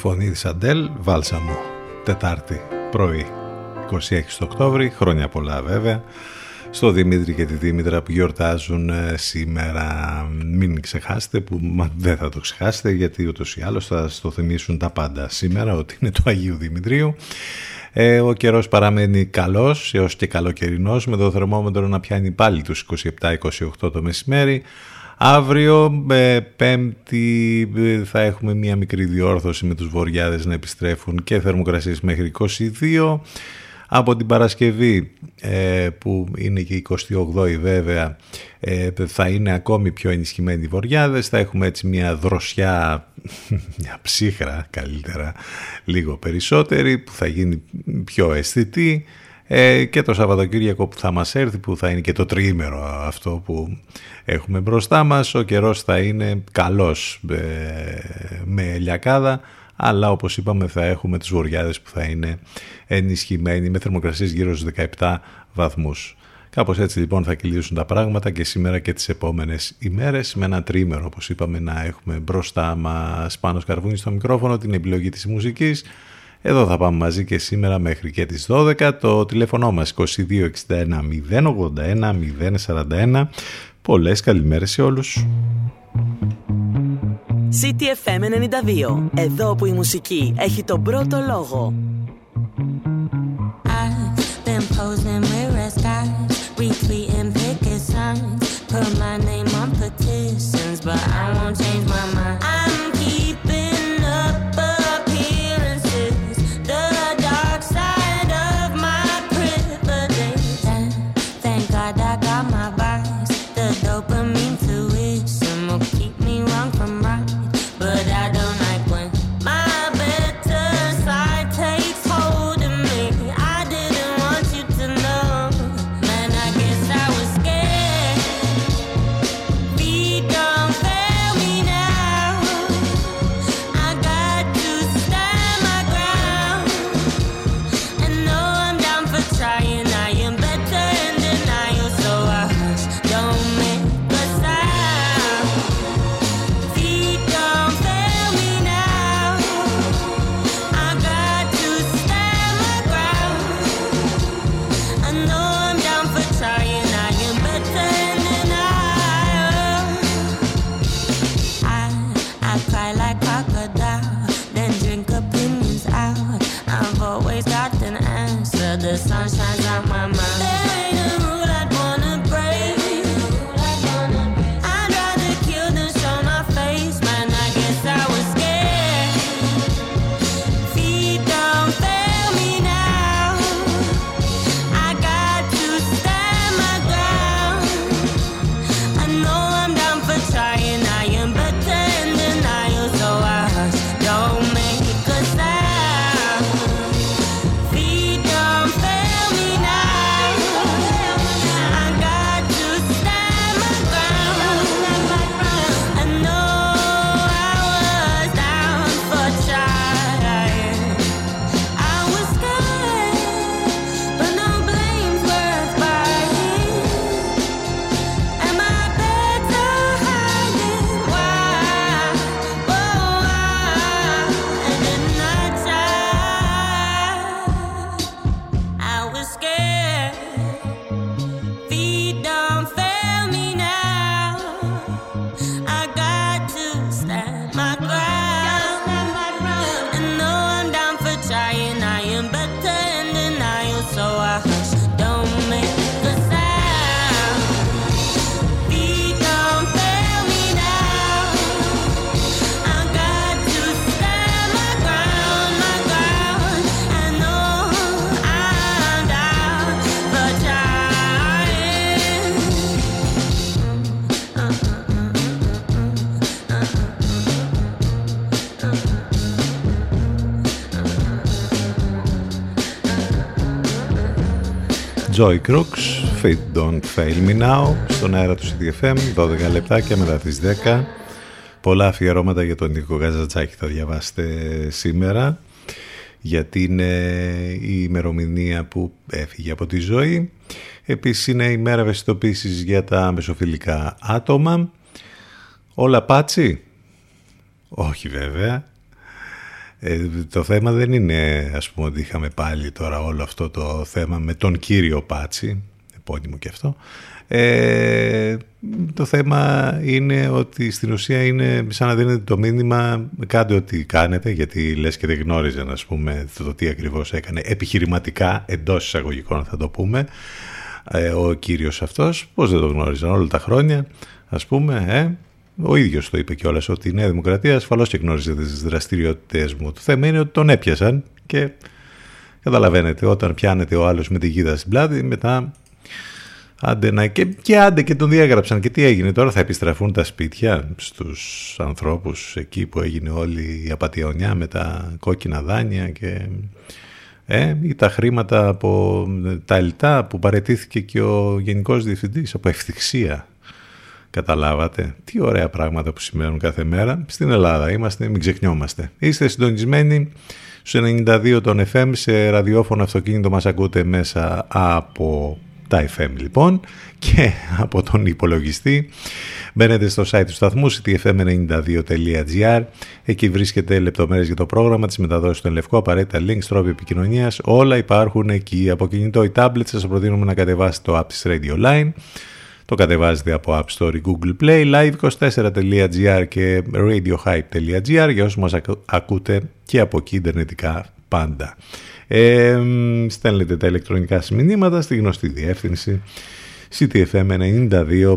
Φωνή της Αντέλ, Βάλσαμο, Τετάρτη πρωί, 26 Οκτώβρη, χρόνια πολλά βέβαια, στο Δημήτρη και τη Δήμητρα που γιορτάζουν ε, σήμερα. Μην ξεχάσετε που μα, δεν θα το ξεχάσετε γιατί ούτως ή άλλως θα το θυμίσουν τα πάντα σήμερα ότι είναι το Αγίου Δημητρίου. Ε, ο καιρός παραμένει καλός έως και καλοκαιρινός με το θερμόμετρο να πιάνει πάλι τους 27-28 το μεσημέρι. Αύριο, ε, πέμπτη, ε, θα έχουμε μία μικρή διόρθωση με τους βοριάδες να επιστρέφουν και θερμοκρασίες μέχρι 22. Από την Παρασκευή, ε, που είναι και 28η βέβαια, θα είναι ακόμη πιο ενισχυμένοι οι βοριάδες. Θα έχουμε έτσι μια δροσιά, μια ψύχρα καλύτερα, λίγο περισσότερη, που θα γίνει πιο αισθητή. Ε, και το Σαββατοκύριακο που θα μας έρθει που θα είναι και το τριήμερο αυτό που έχουμε μπροστά μας ο καιρός θα είναι καλός ε, με λιακάδα αλλά όπως είπαμε θα έχουμε τις βοριάδες που θα είναι ενισχυμένοι με θερμοκρασίες γύρω στους 17 βαθμούς. Κάπως έτσι λοιπόν θα κυλήσουν τα πράγματα και σήμερα και τις επόμενες ημέρες με ένα τρίμερο όπως είπαμε να έχουμε μπροστά μας πάνω σκαρβούνι στο μικρόφωνο την επιλογή της μουσικής εδώ θα πάμε μαζί και σήμερα μέχρι και τις 12. Το τηλέφωνο μας 2261 081 041. Πολλές καλημέρες σε όλους. CTFM 92. Εδώ που η μουσική έχει τον πρώτο λόγο. I've been posing mirror skies, retweeting picket signs, put my name the sun shines on my Joy Crooks, Fit Don't Fail Me Now, στον αέρα του CDFM, 12 λεπτάκια μετά τις 10. Πολλά αφιερώματα για τον Νίκο Γαζατσάκη θα διαβάσετε σήμερα, γιατί είναι η ημερομηνία που έφυγε από τη ζωή. Επίσης είναι η μέρα ευαισθητοποίησης για τα μεσοφιλικά άτομα. Όλα πάτσι; Όχι βέβαια. Ε, το θέμα δεν είναι ας πούμε ότι είχαμε πάλι τώρα όλο αυτό το θέμα με τον κύριο Πάτσι, επώνυμο και αυτό. Ε, το θέμα είναι ότι στην ουσία είναι σαν να δίνετε το μήνυμα κάντε ό,τι κάνετε γιατί λες και δεν γνώριζαν ας πούμε το, τι ακριβώς έκανε επιχειρηματικά εντός εισαγωγικών θα το πούμε ε, ο κύριος αυτός πώς δεν το γνώριζαν όλα τα χρόνια ας πούμε ε, ο ίδιος το είπε κιόλας ότι η Νέα Δημοκρατία ασφαλώς και γνώριζε τις δραστηριότητες μου. Το θέμα είναι ότι τον έπιασαν και καταλαβαίνετε όταν πιάνεται ο άλλος με τη γίδα στην πλάτη μετά άντε να, και, και άντε και τον διέγραψαν και τι έγινε τώρα θα επιστραφούν τα σπίτια στους ανθρώπους εκεί που έγινε όλη η απατιονιά με τα κόκκινα δάνεια και ε, ή τα χρήματα από τα ελτά που παρετήθηκε και ο Γενικός Διευθυντής από ευθυξία Καταλάβατε; Τι ωραία πράγματα που σημαίνουν κάθε μέρα. Στην Ελλάδα είμαστε, μην ξεχνιόμαστε. Είστε συντονισμένοι στους 92 των FM σε ραδιόφωνο αυτοκίνητο μας ακούτε μέσα από τα FM λοιπόν και από τον υπολογιστή. Μπαίνετε στο site του σταθμού ctfm92.gr Εκεί βρίσκεται λεπτομέρειες για το πρόγραμμα, τις μεταδόσεις στον Λευκό, απαραίτητα links, τρόποι επικοινωνίας. Όλα υπάρχουν εκεί. Από κινητό ή tablet σας προτείνουμε να κατεβάσετε το app της Radio Line Το κατεβάζετε από App Store ή Google Play, live24.gr και radiohype.gr για όσους μας ακούτε και από εκεί ιντερνετικά πάντα. Ε, στέλνετε τα ηλεκτρονικά μηνύματα στη γνωστή διεύθυνση ctfm92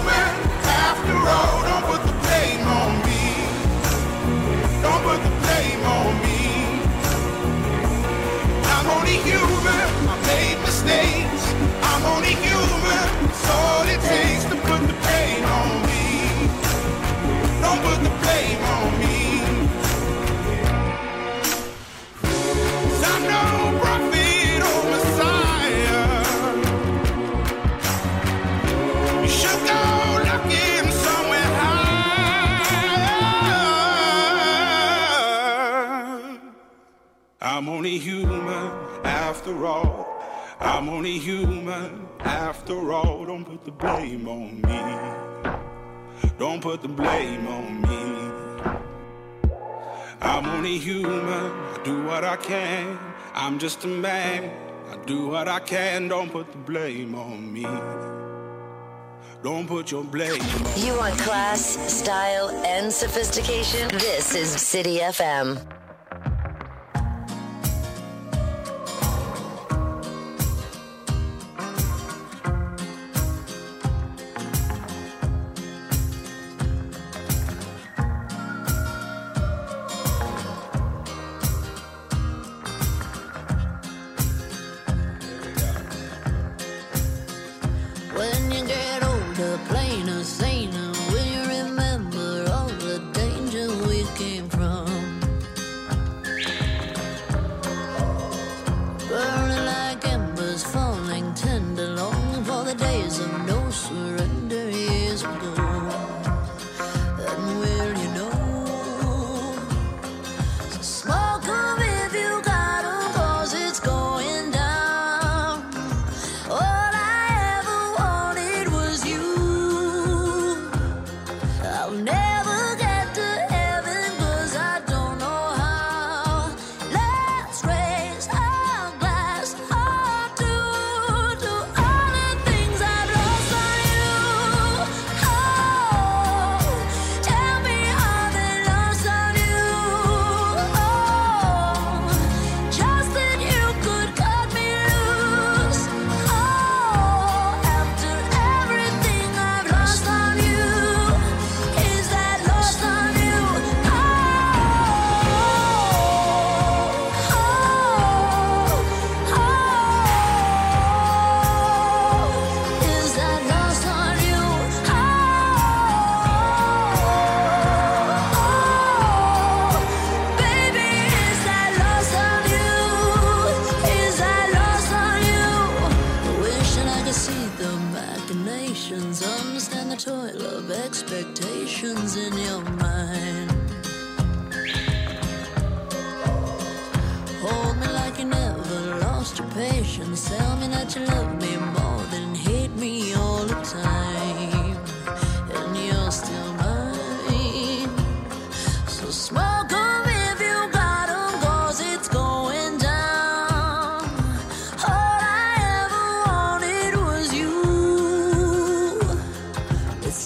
all. Don't put the blame on me. Don't put the blame on me. Don't put the blame on me. I'm only human. I do what I can. I'm just a man. I do what I can. Don't put the blame on me. Don't put your blame on You want class, style, and sophistication? This is City FM.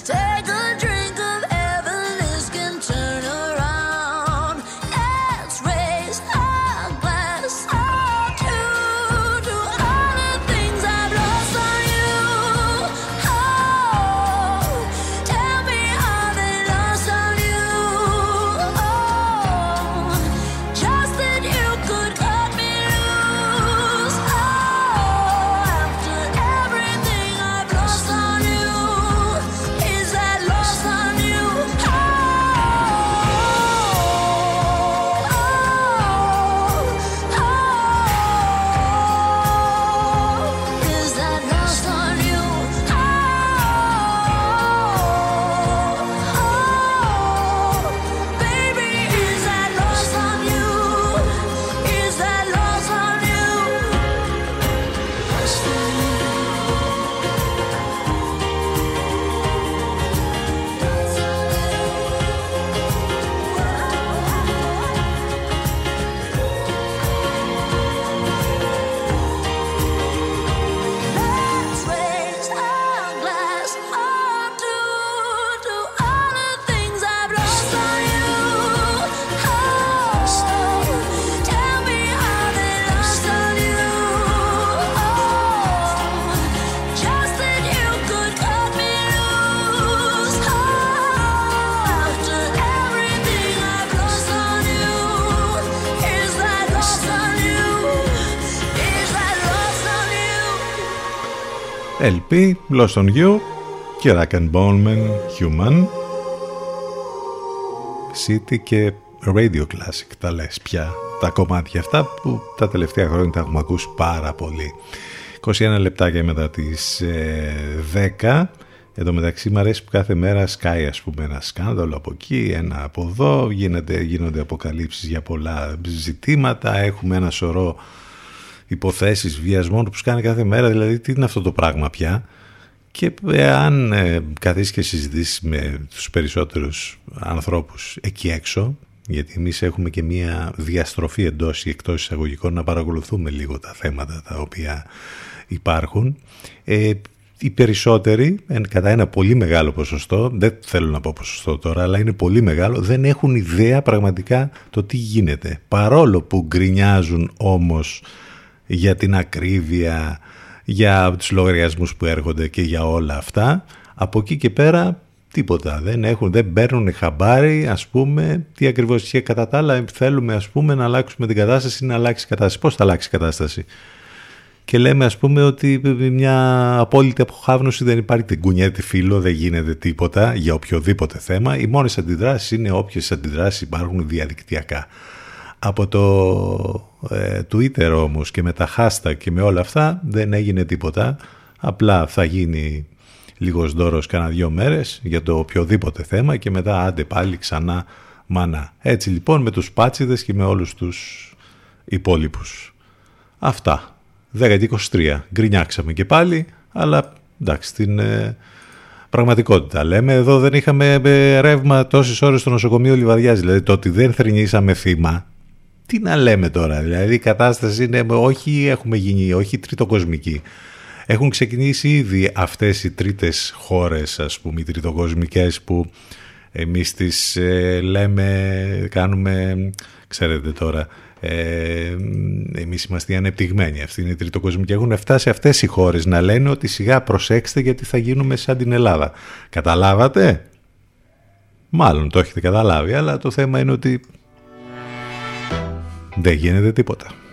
Take LP, Lost on You και Rack and Bowman, Human. City και Radio Classic τα λες πια τα κομμάτια αυτά που τα τελευταία χρόνια τα έχουμε ακούσει πάρα πολύ. 21 λεπτάκια μετά τις ε, 10 Εν τω μεταξύ μου αρέσει που κάθε μέρα σκάει ας πούμε ένα σκάνδαλο από εκεί, ένα από εδώ, γίνεται, γίνονται αποκαλύψεις για πολλά ζητήματα, έχουμε ένα σωρό υποθέσεις βιασμών που κάνει κάθε μέρα, δηλαδή τι είναι αυτό το πράγμα πια; Και αν ε, καθίσεις και συζητήσεις με τους περισσότερους ανθρώπους εκεί έξω, γιατί εμείς έχουμε και μία διαστροφή εντός ή εκτός εισαγωγικών να παρακολουθούμε λίγο τα θέματα τα οποία υπάρχουν, ε, οι περισσότεροι, εν- κατά ένα πολύ μεγάλο ποσοστό, δεν θέλω να πω ποσοστό τώρα, αλλά είναι πολύ μεγάλο, δεν έχουν ιδέα πραγματικά το τι γίνεται. Παρόλο που γκρινιάζουν όμως για την ακρίβεια, για τους λογαριασμούς που έρχονται και για όλα αυτά, από εκεί και πέρα τίποτα. Δεν, έχουν, δεν παίρνουν χαμπάρι, ας πούμε, τι ακριβώς και κατά τα άλλα θέλουμε ας πούμε να αλλάξουμε την κατάσταση ή να αλλάξει η κατάσταση. Πώς θα αλλάξει η κατάσταση; Και λέμε ας πούμε ότι μια απόλυτη αποχάβνωση δεν υπάρχει, την κουνιέται φίλο, δεν γίνεται τίποτα για οποιοδήποτε θέμα. Οι μόνες αντιδράσεις είναι όποιες αντιδράσεις υπάρχουν διαδικτυακά. Από το ε, Twitter όμως και με τα hashtag και με όλα αυτά δεν έγινε τίποτα. Απλά θα γίνει λίγος δώρος κάνα δύο μέρες για το οποιοδήποτε θέμα και μετά άντε πάλι ξανά μανά. Έτσι λοιπόν με τους πάτσιδες και με όλους τους υπόλοιπους. Αυτά. 10-23. Γκρινιάξαμε και πάλι, αλλά εντάξει, στην ε, πραγματικότητα λέμε. Εδώ δεν είχαμε ε, ρεύμα τόσες ώρες στο νοσοκομείο Λιβαδιάς. Δηλαδή το ότι δεν θρυνήσαμε θύμα, τι να λέμε τώρα. Δηλαδή η κατάσταση είναι όχι έχουμε γίνει, όχι τριτοκοσμική. Έχουν ξεκινήσει ήδη αυτές οι τρίτες χώρες, ας πούμε, οι τριτοκοσμικές που εμείς τις ε, λέμε, κάνουμε, ξέρετε τώρα, ε, εμείς είμαστε οι ανεπτυγμένοι, αυτοί είναι οι τριτοκοσμικοί. Έχουν φτάσει αυτές οι χώρες να λένε ότι σιγά προσέξτε γιατί θα γίνουμε σαν την Ελλάδα. Καταλάβατε; Μάλλον το έχετε καταλάβει, αλλά το θέμα είναι ότι δεν γίνεται τίποτα. Love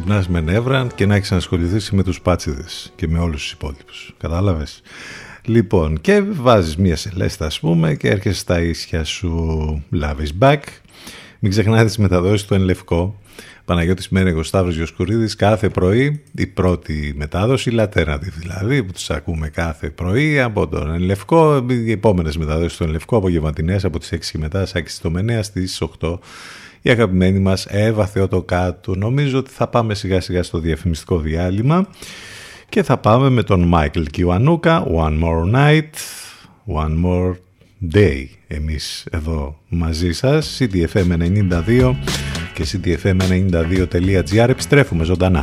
ξυπνάς με νεύρα και να έχεις ασχοληθεί με τους πάτσιδες και με όλους τους υπόλοιπους. Κατάλαβες; Λοιπόν, και βάζεις μία σελέστα, ας πούμε, και έρχεσαι στα ίσια σου. Love is back. Μην ξεχνάτε τις μεταδόσεις του Εν Λευκό. Παναγιώτης Μένεγος Σταύρος Γιοσκουρίδης κάθε πρωί, η πρώτη μετάδοση, η δηλαδή, που του ακούμε κάθε πρωί από τον Εν Λευκό. Οι επόμενες μεταδόσεις του Εν Λευκό, απογευματινές από τις 6 και μετά, Σάκη Στομενέα στις 8 η αγαπημένη μας Εύα κάτω. Νομίζω ότι θα πάμε σιγά σιγά στο διαφημιστικό διάλειμμα και θα πάμε με τον Μάικλ Κιουανούκα One More Night, One More Day εμείς εδώ μαζί σας CDFM92 και cdfm92.gr επιστρέφουμε ζωντανά.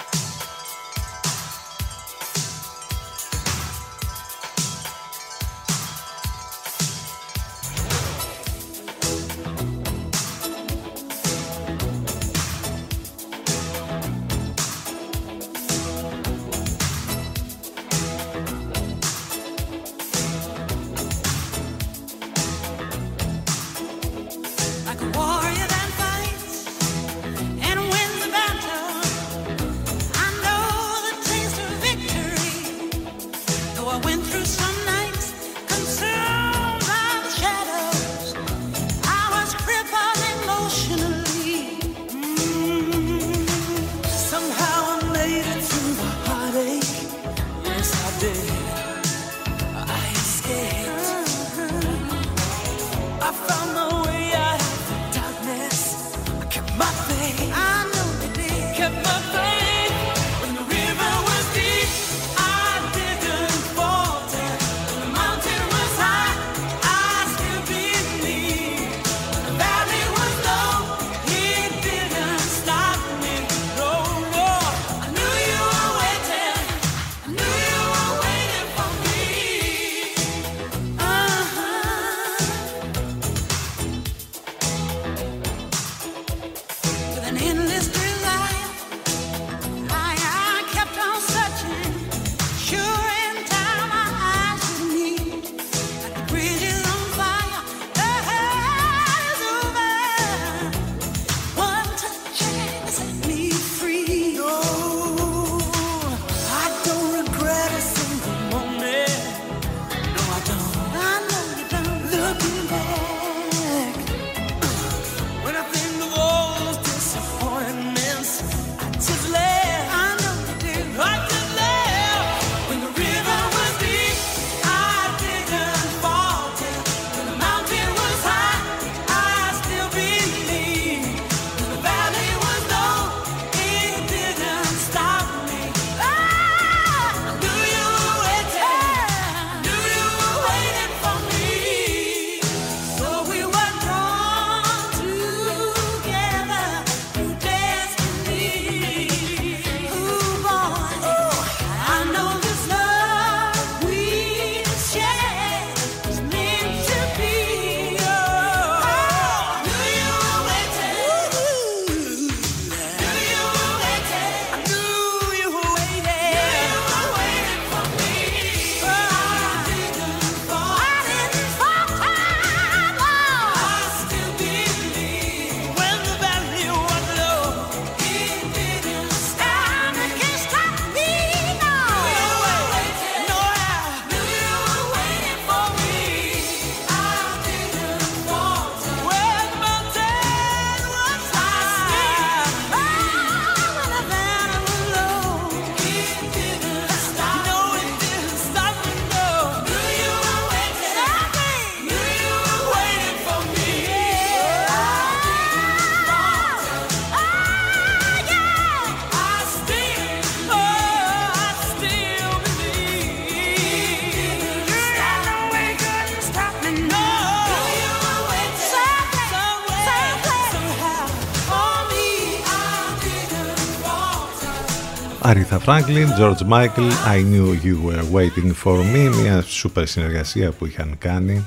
Falter. Άριθα Φράγκλιν, George Michael, I knew you were waiting for me, μια σούπερ συνεργασία που είχαν κάνει.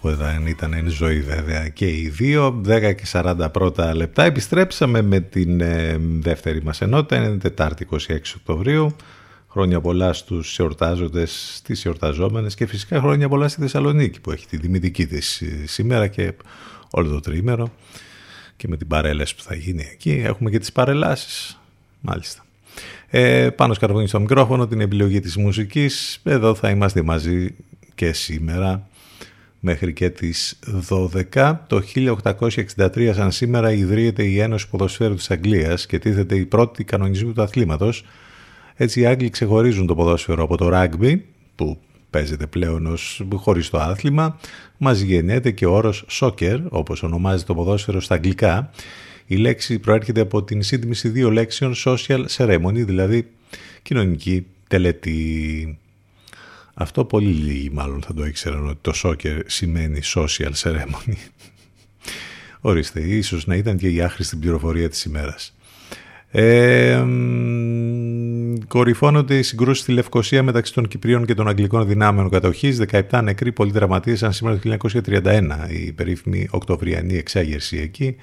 Που δεν ήταν εν ζωή βέβαια και οι δύο, 10 και 40 πρώτα λεπτά. Επιστρέψαμε με την ε, δεύτερη μας ενότητα, είναι Τετάρτη 26 Οκτωβρίου. Χρόνια πολλά στους εορτάζοντες, στις εορταζόμενες και φυσικά χρόνια πολλά στη Θεσσαλονίκη που έχει τη δημητική της ε, σήμερα και όλο το τρίμερο και με την παρέλαση που θα γίνει εκεί. Έχουμε και τις παρελάσεις, μάλιστα. Ε, πάνω σκαρβούνι στο μικρόφωνο, την επιλογή της μουσικής. Εδώ θα είμαστε μαζί και σήμερα μέχρι και τις 12. Το 1863 σαν σήμερα ιδρύεται η Ένωση Ποδοσφαίρου της Αγγλίας και τίθεται η πρώτη κανονισμού του αθλήματος. Έτσι οι Άγγλοι ξεχωρίζουν το ποδόσφαιρο από το rugby που παίζεται πλέον ως χωρίς το άθλημα, μας γεννιέται και ο όρος soccer, όπως ονομάζει το ποδόσφαιρο στα αγγλικά. Η λέξη προέρχεται από την σύντμηση δύο λέξεων social ceremony, δηλαδή κοινωνική τελετή. Αυτό πολύ λίγοι μάλλον θα το ήξεραν ότι το soccer σημαίνει social ceremony. Ορίστε, ίσως να ήταν και η άχρηστη πληροφορία της ημέρας. Ε, κορυφώνονται οι συγκρούσεις στη Λευκοσία μεταξύ των Κυπρίων και των Αγγλικών δυνάμεων κατοχής. 17 νεκροί, πολλοί τραυματίες σήμερα το 1931, η περίφημη Οκτωβριανή εξέγερση εκεί.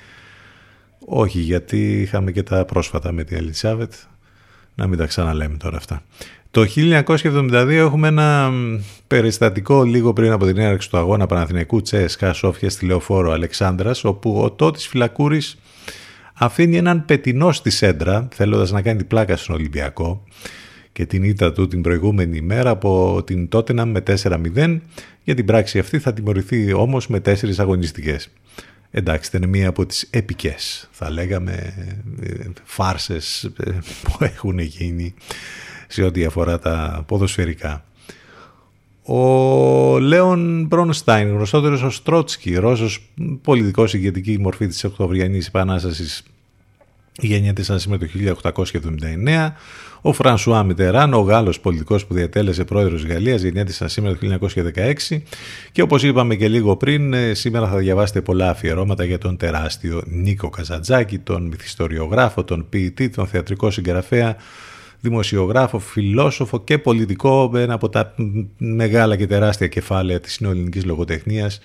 Όχι, γιατί είχαμε και τα πρόσφατα με την Ελισάβετ. Να μην τα ξαναλέμε τώρα αυτά. Το 1972 έχουμε ένα περιστατικό λίγο πριν από την έναρξη του αγώνα Παναθηναϊκού Τσέσκα Σόφια στη Λεωφόρο Αλεξάνδρας, όπου ο Τότης Φυλακούρης αφήνει έναν πετινό στη σέντρα, θέλοντας να κάνει την πλάκα στον Ολυμπιακό και την ήττα του την προηγούμενη μέρα από την Τότενα με 4-0. Για την πράξη αυτή θα τιμωρηθεί όμως με τέσσερις αγωνιστικές. Εντάξει, ήταν μία από τις επικές, θα λέγαμε, φάρσες που έχουν γίνει σε ό,τι αφορά τα ποδοσφαιρικά. Ο Λέον Μπρόνστάιν, γνωστότερος ως Τρότσκι, Ρώσος πολιτικός ηγετική μορφή της Οκτωβριανής Επανάστασης, γεννιέται σαν σήμερα το 1879. Ο Φρανσουά Μιτεράν, ο Γάλλος πολιτικός που διατέλεσε πρόεδρος της Γαλλίας, γεννιέται σαν σήμερα το 1916. Και όπως είπαμε και λίγο πριν, ε, σήμερα θα διαβάσετε πολλά αφιερώματα για τον τεράστιο Νίκο Καζαντζάκη, τον μυθιστοριογράφο, τον ποιητή, τον θεατρικό συγγραφέα, δημοσιογράφο, φιλόσοφο και πολιτικό, ένα από τα μεγάλα και τεράστια κεφάλαια της συνολικής λογοτεχνίας,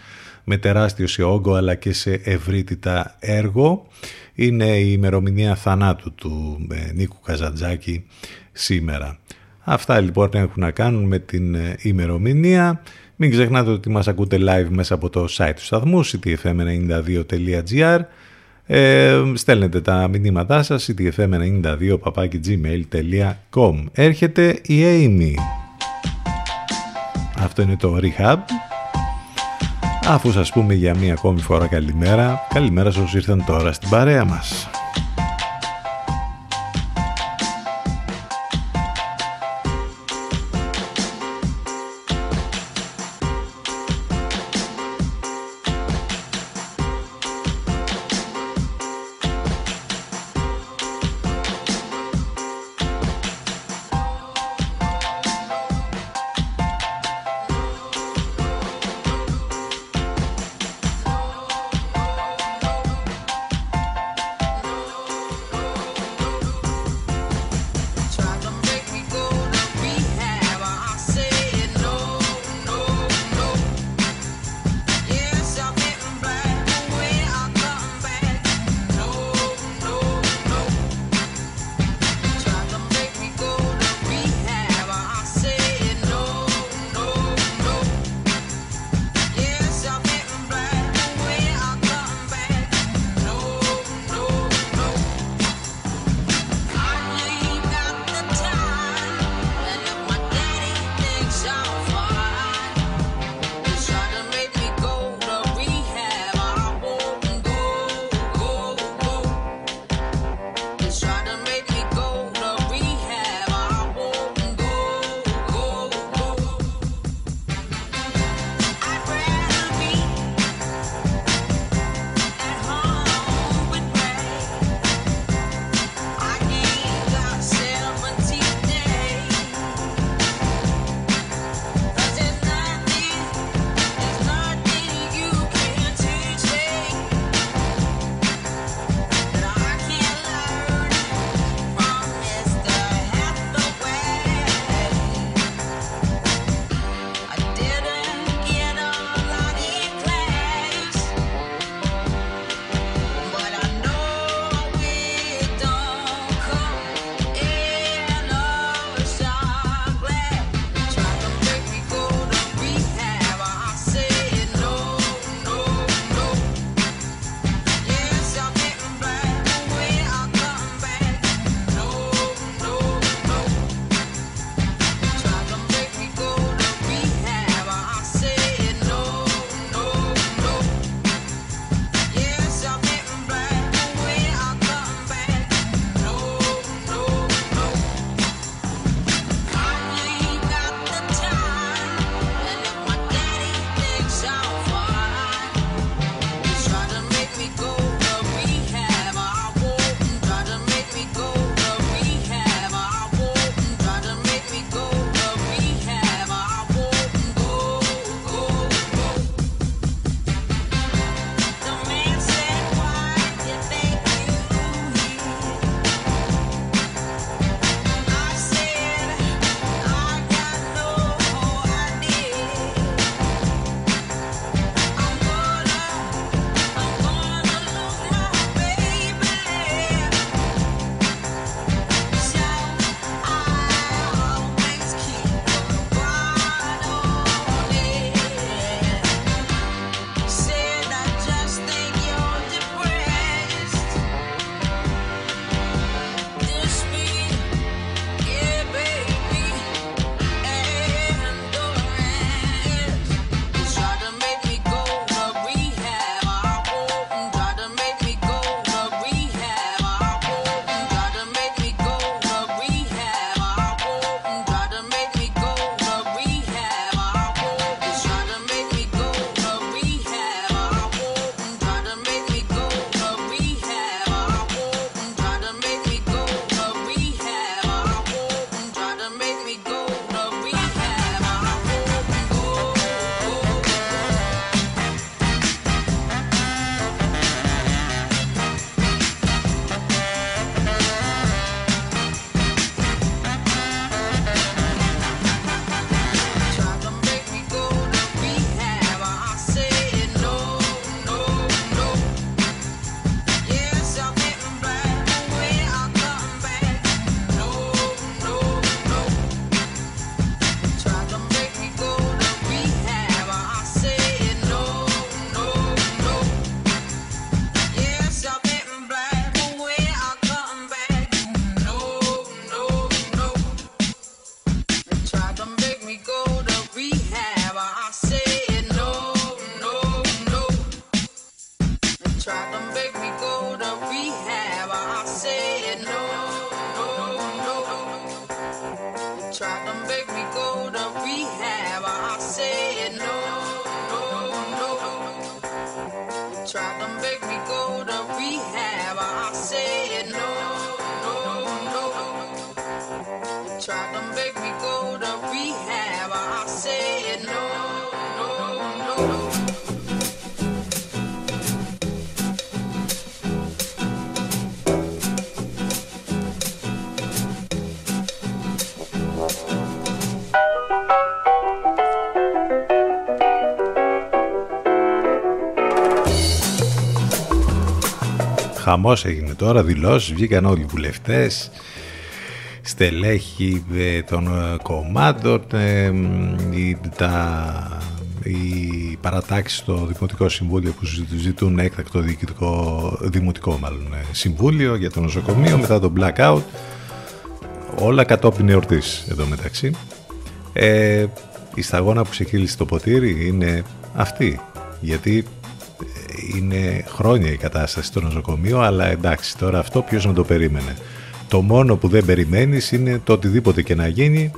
με τεράστιο σε όγκο αλλά και σε ευρύτητα έργο. Είναι η ημερομηνία θανάτου του ε, Νίκου Καζαντζάκη σήμερα. Αυτά λοιπόν έχουν να κάνουν με την ε, ημερομηνία. Μην ξεχνάτε ότι μας ακούτε live μέσα από το site του σταθμού ctfm92.gr ε, στέλνετε τα μηνύματά σας ctfm92 gmail.com Έρχεται η Amy Αυτό είναι το Rehab Αφού σας πούμε για μία ακόμη φορά καλημέρα Καλημέρα σε όσους ήρθαν τώρα στην παρέα μας Χαμός έγινε τώρα, δηλώσεις, βγήκαν όλοι οι βουλευτές, στελέχη ε, των ε, κομμάτων, ε, οι, τα, οι παρατάξεις στο Δημοτικό Συμβούλιο που ζητούν- ζητούν έκτακτο διοικητικό, δημοτικό μάλλον, ε, συμβούλιο για το νοσοκομείο μετά το blackout, όλα κατόπιν εορτής εδώ μεταξύ. Ε, η σταγόνα που ξεκύλησε το ποτήρι είναι αυτή, γιατί είναι χρόνια η κατάσταση στο νοσοκομείο, αλλά εντάξει, τώρα αυτό ποιος να το περίμενε. Το μόνο που δεν περιμένεις είναι το οτιδήποτε και να γίνει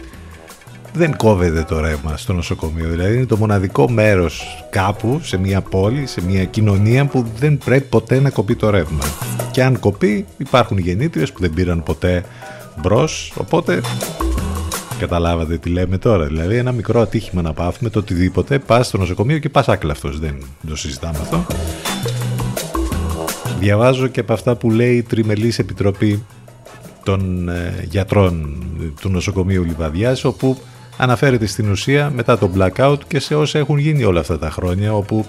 δεν κόβεται το ρεύμα στο νοσοκομείο. Δηλαδή είναι το μοναδικό μέρος κάπου, σε μια πόλη, σε μια κοινωνία που δεν πρέπει ποτέ να κοπεί το ρεύμα. Και αν κοπεί υπάρχουν γεννήτριες που δεν πήραν ποτέ μπρος, οπότε καταλάβατε τι λέμε τώρα. Δηλαδή ένα μικρό ατύχημα να πάθουμε, το οτιδήποτε, πας στο νοσοκομείο και πας άκλαυτος. Δεν το συζητάμε αυτό. Διαβάζω και από αυτά που λέει η Τριμελής Επιτροπή των ε, γιατρών του νοσοκομείου Λιβαδιάς όπου αναφέρεται στην ουσία μετά το blackout και σε όσα έχουν γίνει όλα αυτά τα χρόνια όπου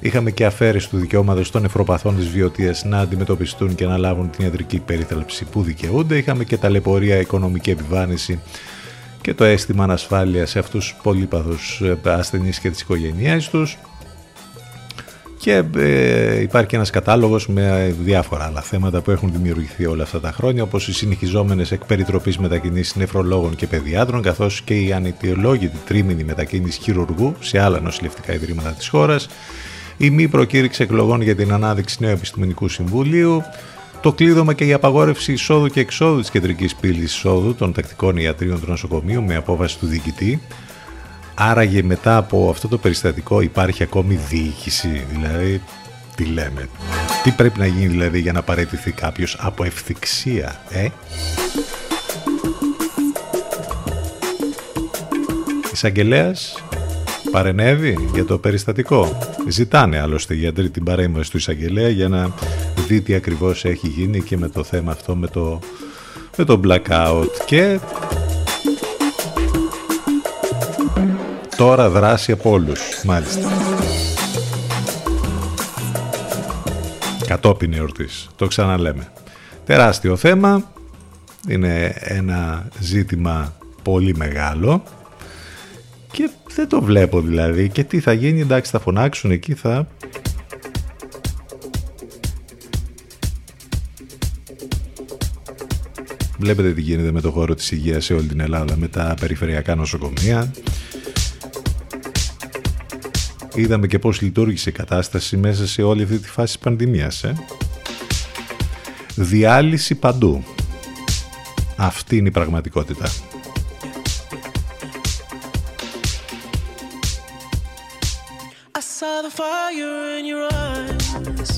είχαμε και αφαίρεση του δικαιώματος των νεφροπαθών της βιωτείας να αντιμετωπιστούν και να λάβουν την ιατρική περίθαλψη που δικαιούνται είχαμε και ταλαιπωρία οικονομική επιβάρυνση και το αίσθημα ανασφάλειας σε αυτούς τους πολύπαθους ε, ασθενείς και τις οικογένειές τους. Και ε, υπάρχει και ένας κατάλογος με διάφορα άλλα θέματα που έχουν δημιουργηθεί όλα αυτά τα χρόνια όπως οι συνεχιζόμενες εκ περιτροπής μετακινήσεις νεφρολόγων και παιδιάτρων καθώς και η ανετιολόγητη τρίμηνη μετακίνησης χειρουργού σε άλλα νοσηλευτικά ιδρύματα της χώρας. Η μη προκήρυξη εκλογών για την ανάδειξη νέου επιστημονικού συμβουλίου το κλείδωμα και η απαγόρευση εισόδου και εξόδου της κεντρικής πύλης εισόδου των τακτικών ιατρίων του νοσοκομείου με απόφαση του διοικητή Άραγε μετά από αυτό το περιστατικό υπάρχει ακόμη διοίκηση, δηλαδή τι λέμε; Τι πρέπει να γίνει δηλαδή για να παραιτηθεί κάποιος από ευθυξία, ε; Εισαγγελέας παρενέβη για το περιστατικό. Ζητάνε άλλωστε οι γιατροί την παρέμβαση του εισαγγελέα για να δει τι ακριβώς έχει γίνει και με το θέμα αυτό με το, με το blackout και Τώρα δράση από όλους, μάλιστα. Κατόπιν εορτής, το ξαναλέμε. Τεράστιο θέμα, είναι ένα ζήτημα πολύ μεγάλο και δεν το βλέπω δηλαδή και τι θα γίνει, εντάξει θα φωνάξουν εκεί, θα... Βλέπετε τι γίνεται με το χώρο της υγείας σε όλη την Ελλάδα, με τα περιφερειακά νοσοκομεία, είδαμε και πώς λειτουργήσε η κατάσταση μέσα σε όλη αυτή τη φάση της πανδημίας. Ε; Διάλυση παντού. Αυτή είναι η πραγματικότητα. The fire in your eyes.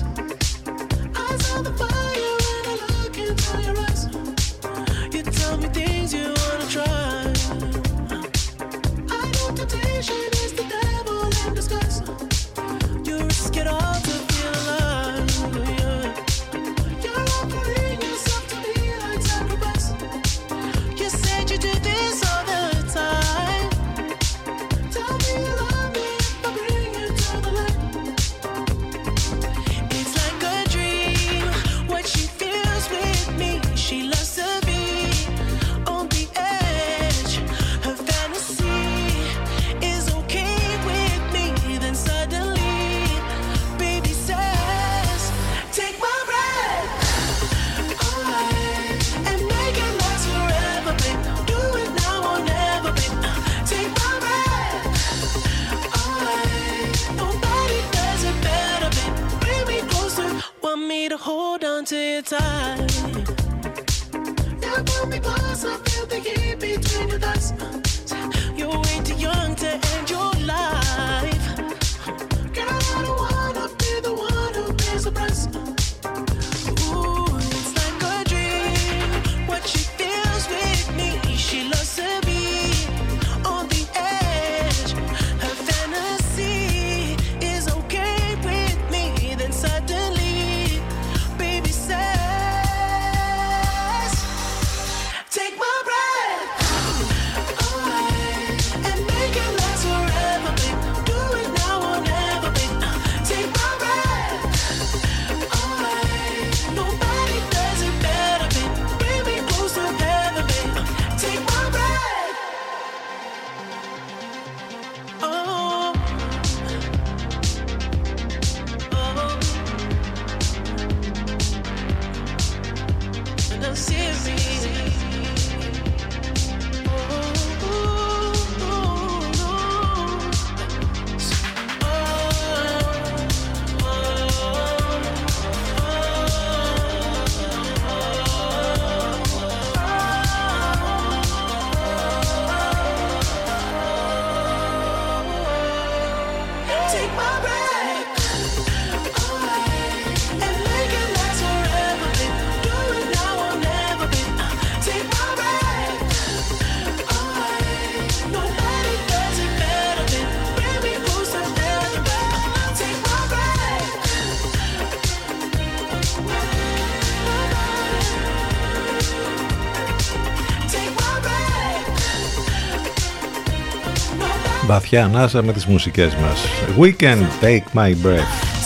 βαθιά ανάσα με τις μουσικές μας. can take my breath.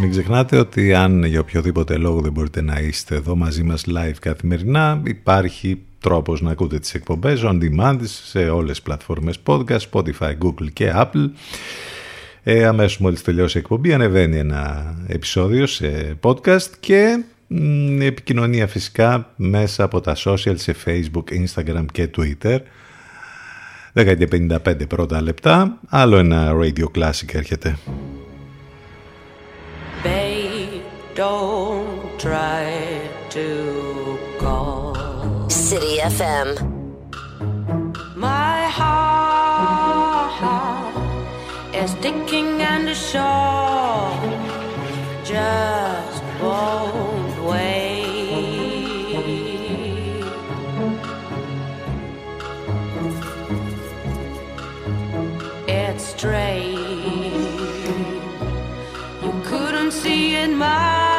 Μην ξεχνάτε ότι αν για οποιοδήποτε λόγο δεν μπορείτε να είστε εδώ μαζί μας live καθημερινά, υπάρχει τρόπος να ακούτε τις εκπομπές on demand σε όλες τις πλατφόρμες podcast, Spotify, Google και Apple. Ε, αμέσως μόλις τελειώσει η εκπομπή ανεβαίνει ένα επεισόδιο σε podcast και επικοινωνία φυσικά μέσα από τα social σε Facebook, Instagram και Twitter. 10.55 πρώτα λεπτά, άλλο ένα Radio Classic έρχεται. Babe, don't try to call. City FM. My heart is sticking and a Just won't wait. astray. You couldn't see in my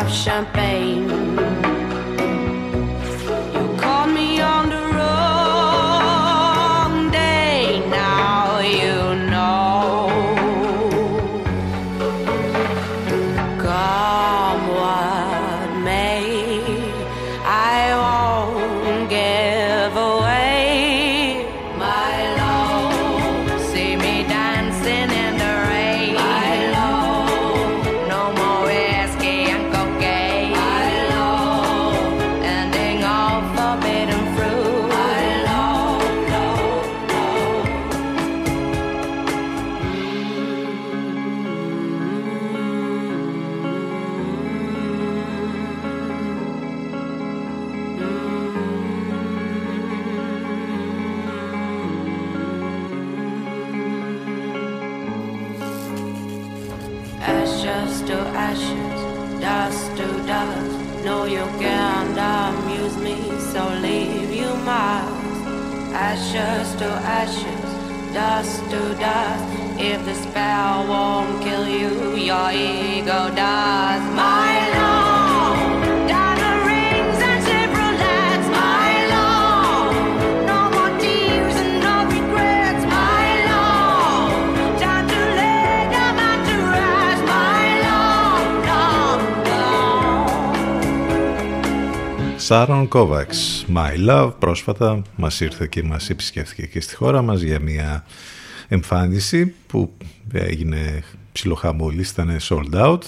pop champagne. Kovacs, My Love, πρόσφατα μας ήρθε και μας επισκέφθηκε και στη χώρα μας για μια εμφάνιση που έγινε ψιλοχαμούλης, ήταν sold out.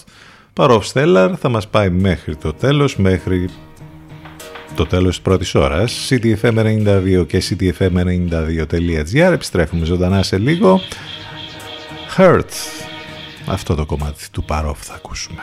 Παρόφ Stellar θα μας πάει μέχρι το τέλος, μέχρι το τέλος της πρώτης ώρας. CTFM92 και CTFM92.gr, επιστρέφουμε ζωντανά σε λίγο. Hurt, αυτό το κομμάτι του Παρόφ θα ακούσουμε.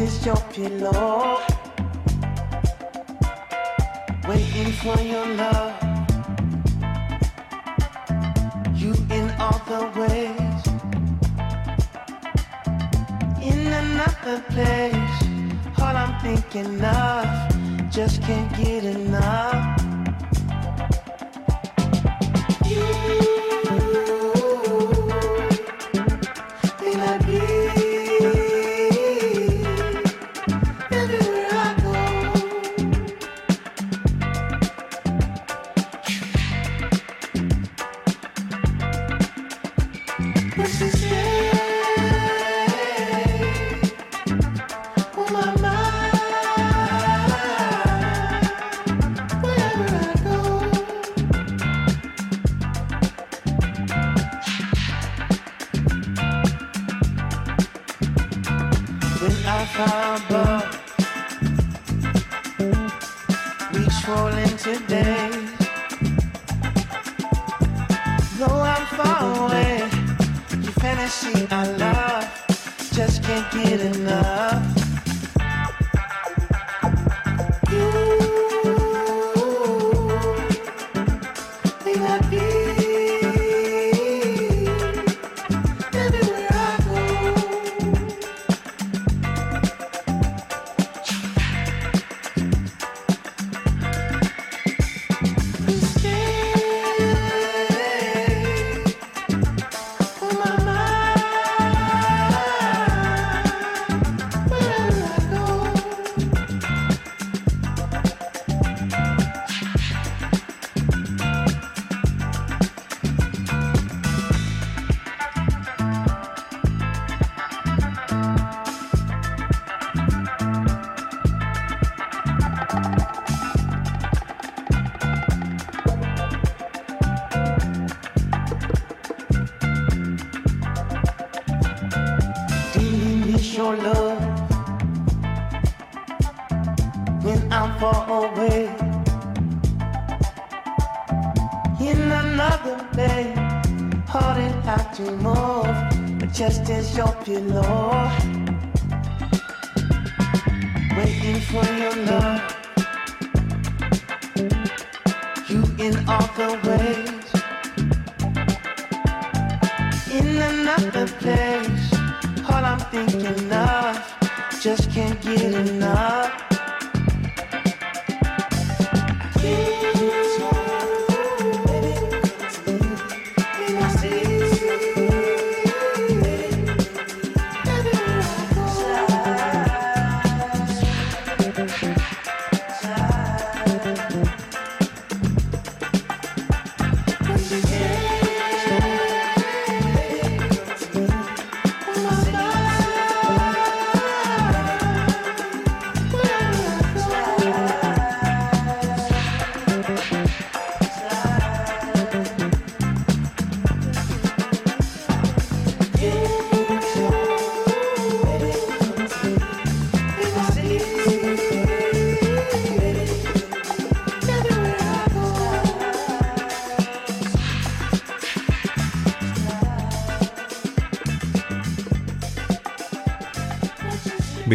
is your pillow.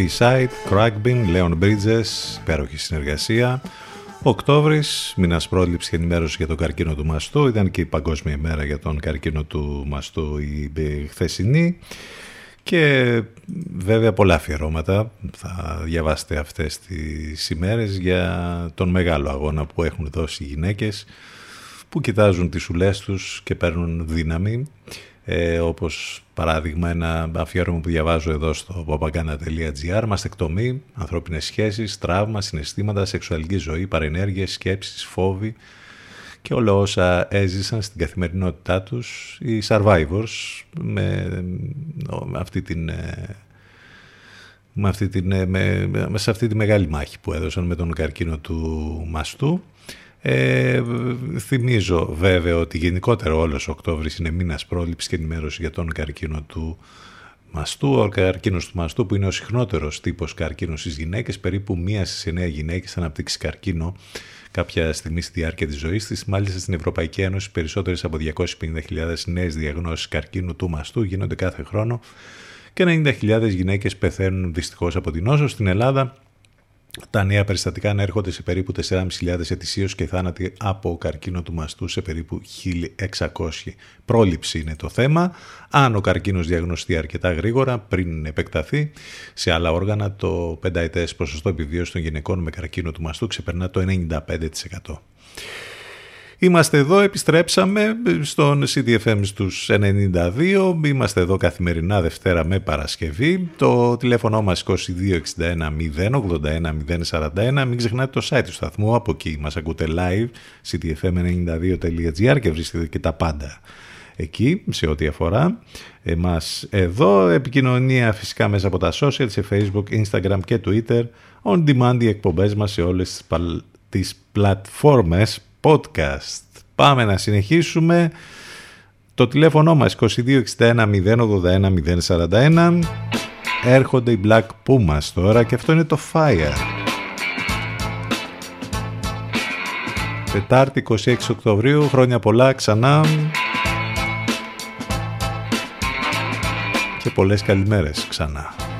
B-Side, Crackbin, Leon Bridges, υπέροχη συνεργασία. Οκτώβρης, μήνα πρόληψη και ενημέρωση για τον καρκίνο του μαστού. Ήταν και η Παγκόσμια ημέρα για τον καρκίνο του μαστού η χθεσινή. Και βέβαια πολλά αφιερώματα θα διαβάσετε αυτές τις ημέρες για τον μεγάλο αγώνα που έχουν δώσει οι γυναίκες που κοιτάζουν τις ουλές τους και παίρνουν δύναμη ε, όπως παράδειγμα ένα αφιέρωμα που διαβάζω εδώ στο papagana.gr μαστεκτομή, ανθρώπινες σχέσεις, τραύμα, συναισθήματα, σεξουαλική ζωή, παρενέργειες, σκέψεις, φόβοι και όλα όσα έζησαν στην καθημερινότητά τους οι survivors με, με αυτή την... ε, Με αυτή την, ε, με, με- σε αυτή τη μεγάλη μάχη που έδωσαν με τον καρκίνο του μαστού ε, θυμίζω βέβαια ότι γενικότερα όλος ο Οκτώβρης είναι μήνας πρόληψης και ενημέρωση για τον καρκίνο του μαστού. Ο καρκίνος του μαστού που είναι ο συχνότερος τύπος καρκίνου στις γυναίκες. Περίπου μία στις εννέα γυναίκες θα αναπτύξει καρκίνο κάποια στιγμή στη διάρκεια της ζωής της. Μάλιστα στην Ευρωπαϊκή Ένωση περισσότερες από 250.000 νέες διαγνώσεις καρκίνου του μαστού γίνονται κάθε χρόνο και 90.000 γυναίκες πεθαίνουν δυστυχώς από την νόσο. Στην Ελλάδα τα νέα περιστατικά ανέρχονται σε περίπου 4.500 ετησίως και θάνατοι από καρκίνο του μαστού σε περίπου 1.600. Πρόληψη είναι το θέμα. Αν ο καρκίνος διαγνωστεί αρκετά γρήγορα πριν επεκταθεί σε άλλα όργανα, το πενταετές ποσοστό επιβίωσης των γυναικών με καρκίνο του μαστού ξεπερνά το 95%. Είμαστε εδώ, επιστρέψαμε στον CDFM στους 92. Είμαστε εδώ καθημερινά Δευτέρα με Παρασκευή. Το τηλέφωνο μας 2261 081 041. Μην ξεχνάτε το site του σταθμού, από εκεί μας ακούτε live, cdfm92.gr και βρίσκεται και τα πάντα εκεί σε ό,τι αφορά εμάς εδώ. Επικοινωνία φυσικά μέσα από τα social, σε Facebook, Instagram και Twitter. On demand οι εκπομπές μας σε όλες τις, παλ- τις πλατφόρμες podcast. Πάμε να συνεχίσουμε. Το τηλέφωνο μας 2261 081 041. Έρχονται οι Black Pumas τώρα και αυτό είναι το Fire. Τετάρτη 26 Οκτωβρίου, χρόνια πολλά ξανά. Και πολλές καλημέρες ξανά.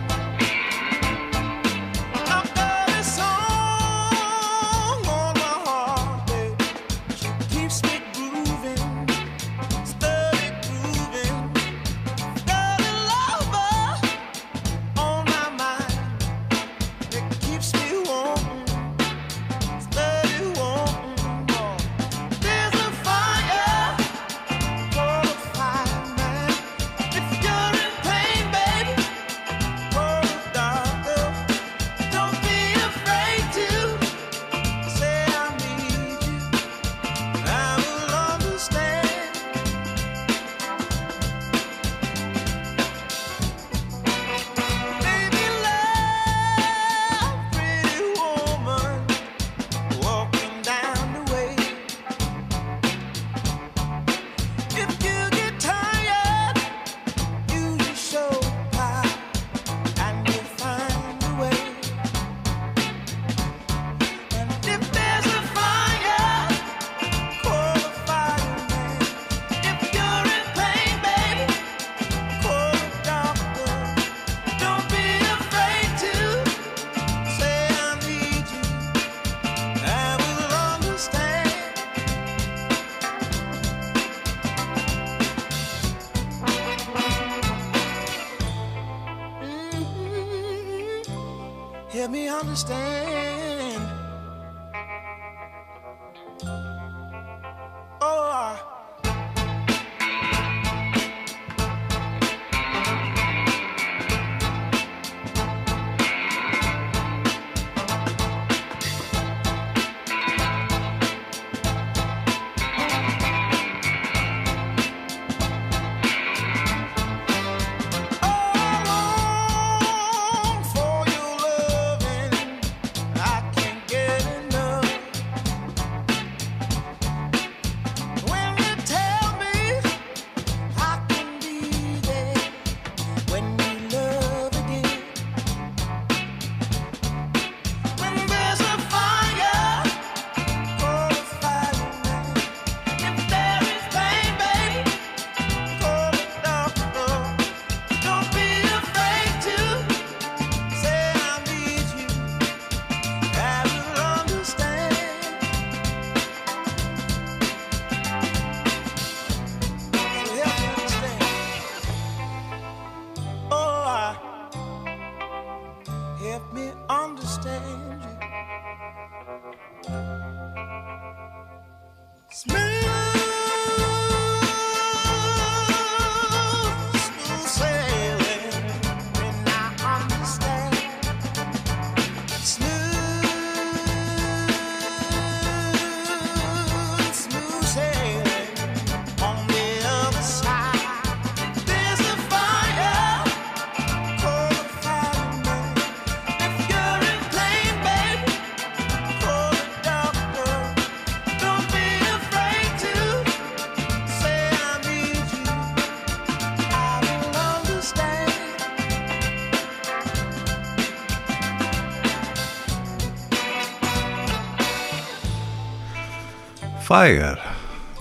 Fire,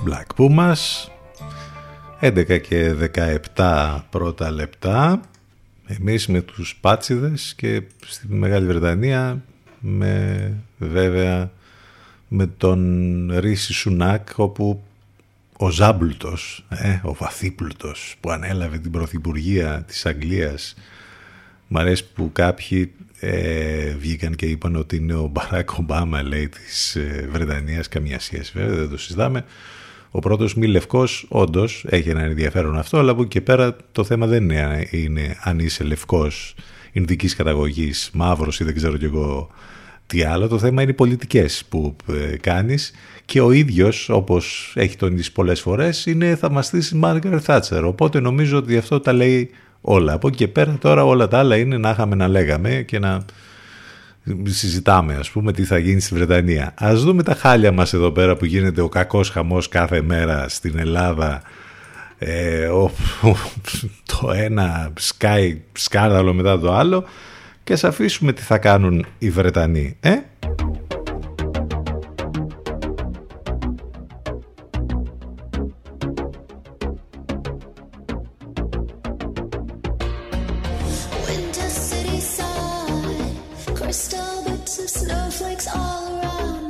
Black Pumas. 11 και 17 πρώτα λεπτά. Εμείς με τους Πάτσιδες και στη Μεγάλη Βρετανία με βέβαια με τον Ρίση Σουνάκ όπου ο Ζάμπλουτος, ε, ο Βαθύπλουτος που ανέλαβε την Πρωθυπουργία της Αγγλίας Μ' αρέσει που κάποιοι ε, βγήκαν και είπαν ότι είναι ο Μπαράκ Ομπάμα, λέει, της ε, Βρετανίας. Καμία σχέση βέβαια, δεν το συζητάμε. Ο πρώτος μη λευκός, όντως, έχει ένα ενδιαφέρον αυτό, αλλά από εκεί και πέρα το θέμα δεν είναι, είναι αν είσαι λευκός, ινδικής καταγωγής, μαύρος ή δεν ξέρω κι εγώ τι άλλο. Το θέμα είναι οι πολιτικές που ε, κάνεις και ο ίδιος, όπως έχει τονίσει πολλές φορές, είναι θαυμαστής Μάργαρ Θάτσερ. Οπότε νομίζω ότι αυτό τα λέει όλα. Από εκεί και πέρα τώρα όλα τα άλλα είναι να είχαμε να λέγαμε και να συζητάμε ας πούμε τι θα γίνει στη Βρετανία. Ας δούμε τα χάλια μας εδώ πέρα που γίνεται ο κακός χαμός κάθε μέρα στην Ελλάδα ε, ο, ο- το ένα σκάει σκάνδαλο μετά το άλλο και ας αφήσουμε τι θα κάνουν οι Βρετανοί. Ε; crystal bits of snowflakes all around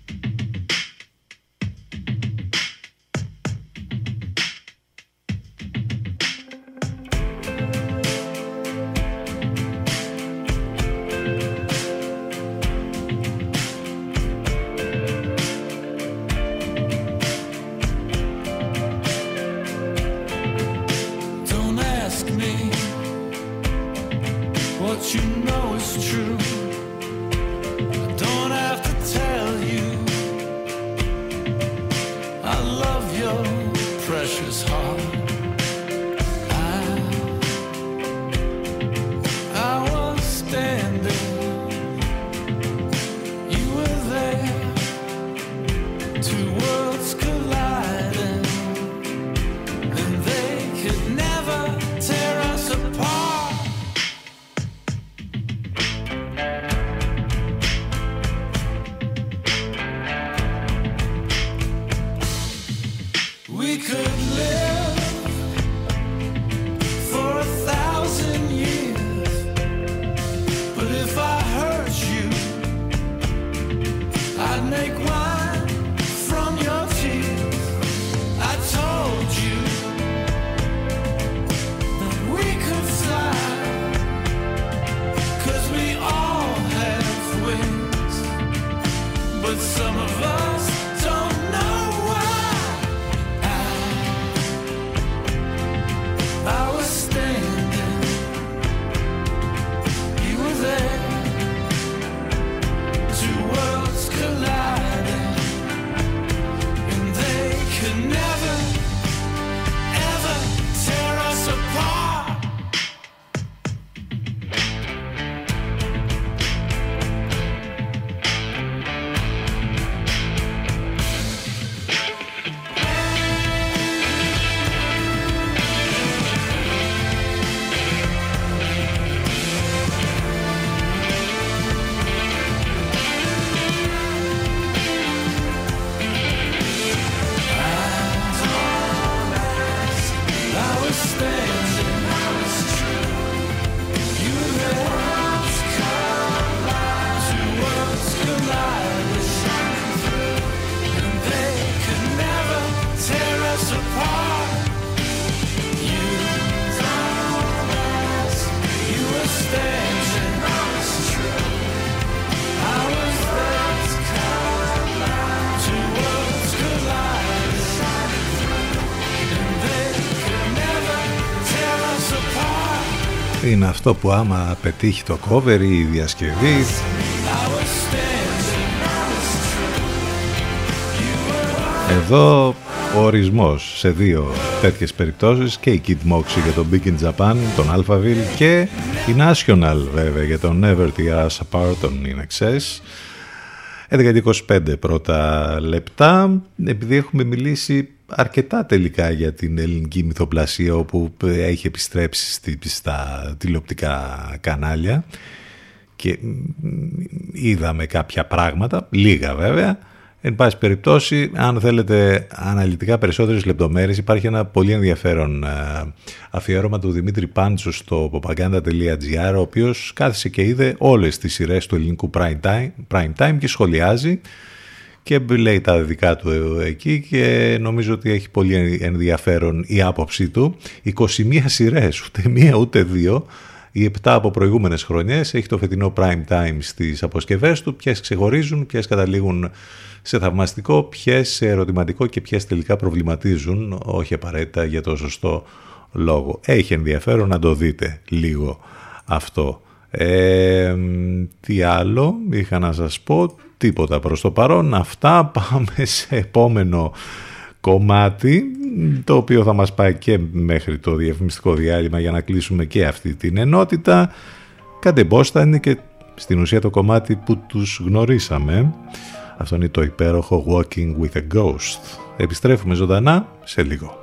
Αυτό που άμα πετύχει το cover ή η διασκευή I was standing, I was true. Εδώ ο ορισμός σε δύο τέτοιες περιπτώσεις και η Kid Moxie για τον Big in Japan, τον Alphaville και η National βέβαια για τον Never Tear Us Apart, τον In Excess. 11.25 πρώτα λεπτά, επειδή έχουμε μιλήσει αρκετά τελικά για την ελληνική μυθοπλασία όπου έχει επιστρέψει στη- στα τηλεοπτικά κανάλια και μ, είδαμε κάποια πράγματα, λίγα βέβαια. Εν πάση περιπτώσει, αν θέλετε αναλυτικά περισσότερες λεπτομέρειες, υπάρχει ένα πολύ ενδιαφέρον ε, αφιέρωμα του Δημήτρη Πάντσου στο popaganda.gr, ο οποίος κάθισε και είδε όλες τις σειρές του ελληνικού prime time, prime time και σχολιάζει και λέει τα δικά του εκεί και νομίζω ότι έχει πολύ ενδιαφέρον η άποψή του. 21 σειρές, ούτε μία ούτε δύο, οι 7 από προηγούμενες χρονιές, έχει το φετινό prime time στις αποσκευές του, ποιες ξεχωρίζουν, ποιες καταλήγουν σε θαυμαστικό, ποιες σε ερωτηματικό και ποιες τελικά προβληματίζουν, όχι απαραίτητα για το σωστό λόγο. Έχει ενδιαφέρον να το δείτε λίγο αυτό. Ε, τι άλλο είχα να σας πω, τίποτα προς το παρόν. Αυτά πάμε σε επόμενο κομμάτι το οποίο θα μας πάει και μέχρι το διαφημιστικό διάλειμμα για να κλείσουμε και αυτή την ενότητα. Κατεμπόστα είναι και στην ουσία το κομμάτι που τους γνωρίσαμε. Αυτό είναι το υπέροχο Walking with a Ghost. Επιστρέφουμε ζωντανά σε λίγο.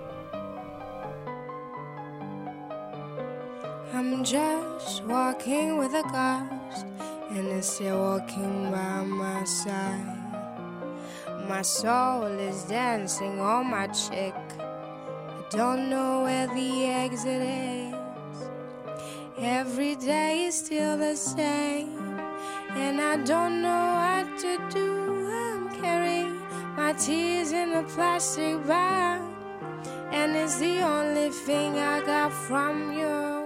Walking with a ghost, and it's still walking by my side. My soul is dancing on my cheek. I don't know where the exit is. Every day is still the same, and I don't know what to do. I'm carrying my tears in a plastic bag, and it's the only thing I got from you.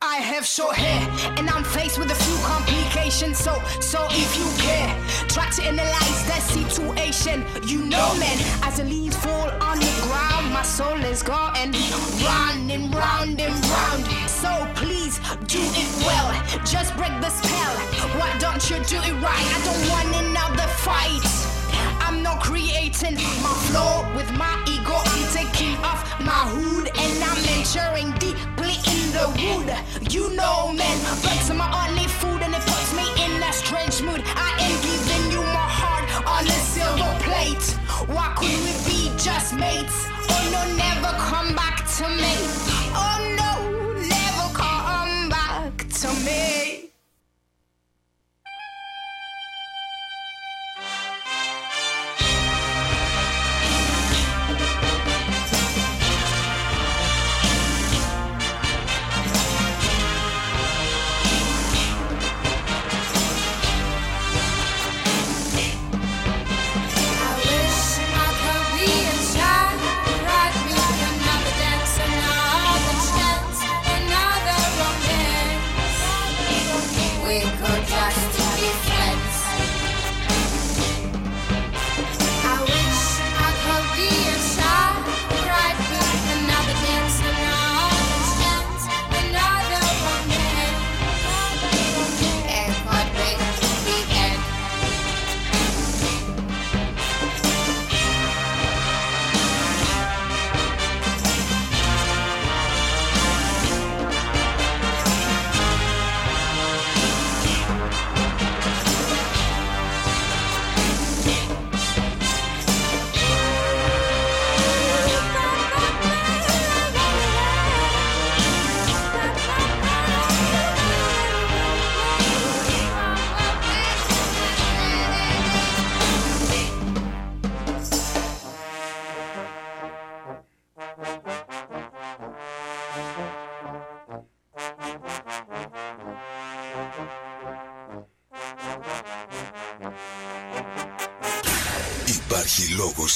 I have short hair and I'm faced with a few complications. So, so if you care, try to analyze that situation. You know, man, as the leaves fall on the ground, my soul is going round and round and round. So please do it well, just break the spell. Why don't you do it right? I don't want another fight. I'm not creating my flow with my ego. I'm taking off my hood and I'm deeply in the wood. You know, man, are my only food and it puts me in a strange mood. I am giving you my heart on a silver plate. Why could we be just mates? Oh no, never come back to me.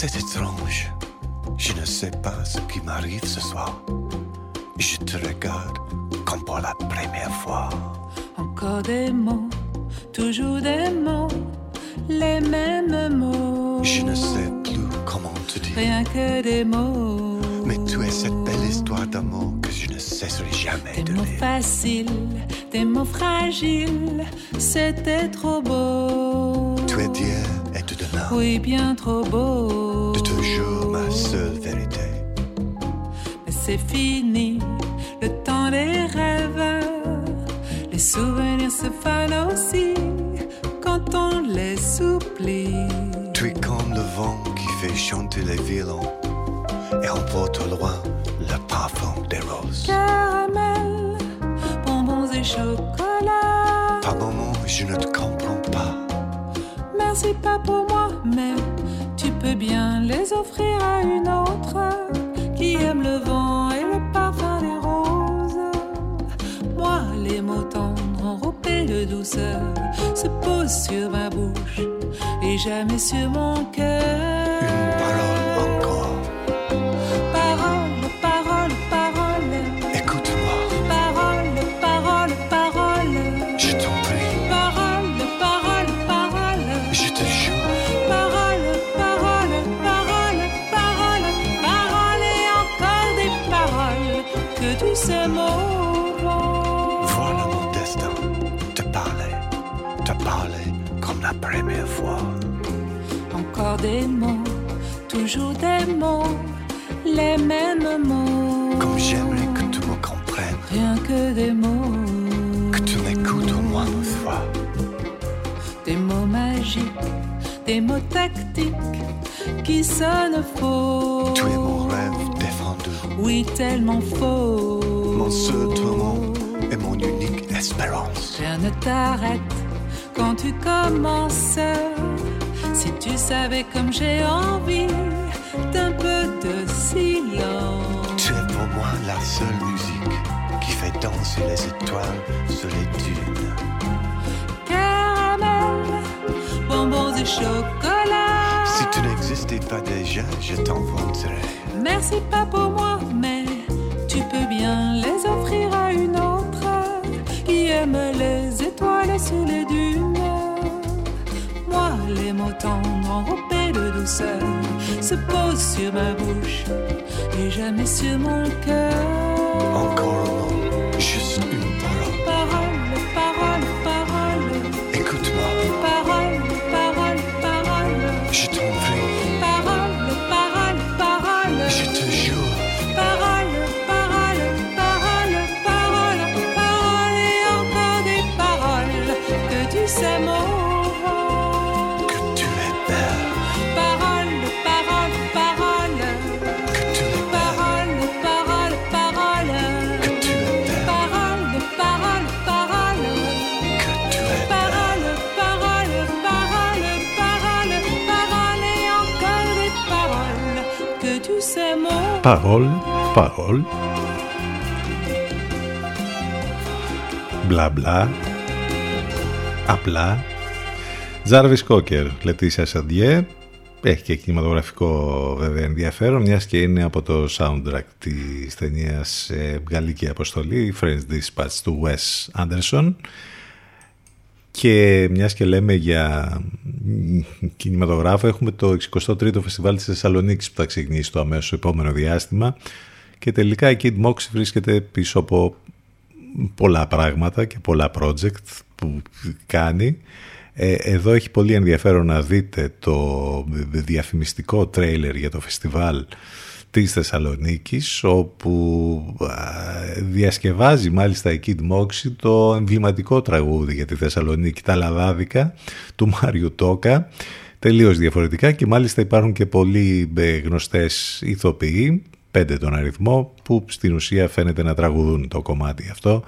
C'est étrange. Je ne sais pas ce qui m'arrive ce soir. Je te regarde comme pour la première fois. Encore des mots, toujours des mots, les mêmes mots. Je ne sais plus comment te dire. Rien que des mots. Mais tu es cette belle histoire d'amour que je ne cesserai jamais Des de mots lire. faciles, des mots fragiles, c'était trop beau. Tu es Dieu Oui, bien trop beau. de toujours ma seule vérité. Mais c'est fini, le temps des rêves. Les souvenirs se fanent aussi quand on les souplie. Tu es comme le vent qui fait chanter les violons et emporte au loin le parfum des roses. Caramel, bonbons et chocolat. Par moments, je ne te comprends pas. Merci pas pour moi, mais tu peux bien les offrir à une autre qui aime le vent et le parfum des roses. Moi, les mots tendres enrobés de douceur se posent sur ma bouche et jamais sur mon cœur. Une parole encore. La première fois. Encore des mots, toujours des mots, les mêmes mots. Comme j'aimerais que tu me comprennes. rien que des mots. Que tu m'écoutes au moins une fois. Des mots magiques, des mots tactiques qui sonnent faux. Tu es mon rêve défendu. Oui, tellement faux. Mon seul tourment et mon unique espérance. Rien ne t'arrête quand tu commences. Si tu savais comme j'ai envie d'un peu de silence. Tu es pour moi la seule musique qui fait danser les étoiles sur les dunes. Caramel, bonbons et chocolat. Si tu n'existais pas déjà, je t'inventerais. Merci pas pour moi, mais tu peux bien les offrir à une autre qui aime les étoiles sur les dunes. Les mots tendres enrobés de douceur se posent sur ma bouche et jamais sur mon cœur. Encore un sais mot. Παρόλ, παρόλ. Μπλα μπλα. Απλά. Ζάρβις Κόκερ, Λετήσια Σαντιέ. Έχει και κινηματογραφικό βέβαια ενδιαφέρον, μιας και είναι από το soundtrack της ταινίας ε, Γαλλική Αποστολή, French Dispatch του Wes Anderson. Και μιας και λέμε για μ, κινηματογράφο, έχουμε το 63ο Φεστιβάλ της Θεσσαλονίκης που θα ξεκινήσει το αμέσως επόμενο διάστημα και τελικά η Kid Mox βρίσκεται πίσω από πολλά πράγματα και πολλά project που κάνει. Ε, εδώ έχει πολύ ενδιαφέρον να δείτε το διαφημιστικό τρέιλερ για το φεστιβάλ της Θεσσαλονίκης όπου α, διασκευάζει μάλιστα η Kid Moxie το εμβληματικό τραγούδι για τη Θεσσαλονίκη τα Λαδάδικα του Μάριου Τόκα τελείως διαφορετικά και μάλιστα υπάρχουν και πολλοί ε, γνωστές ηθοποιοί πέντε τον αριθμό που στην ουσία φαίνεται να τραγουδούν το κομμάτι αυτό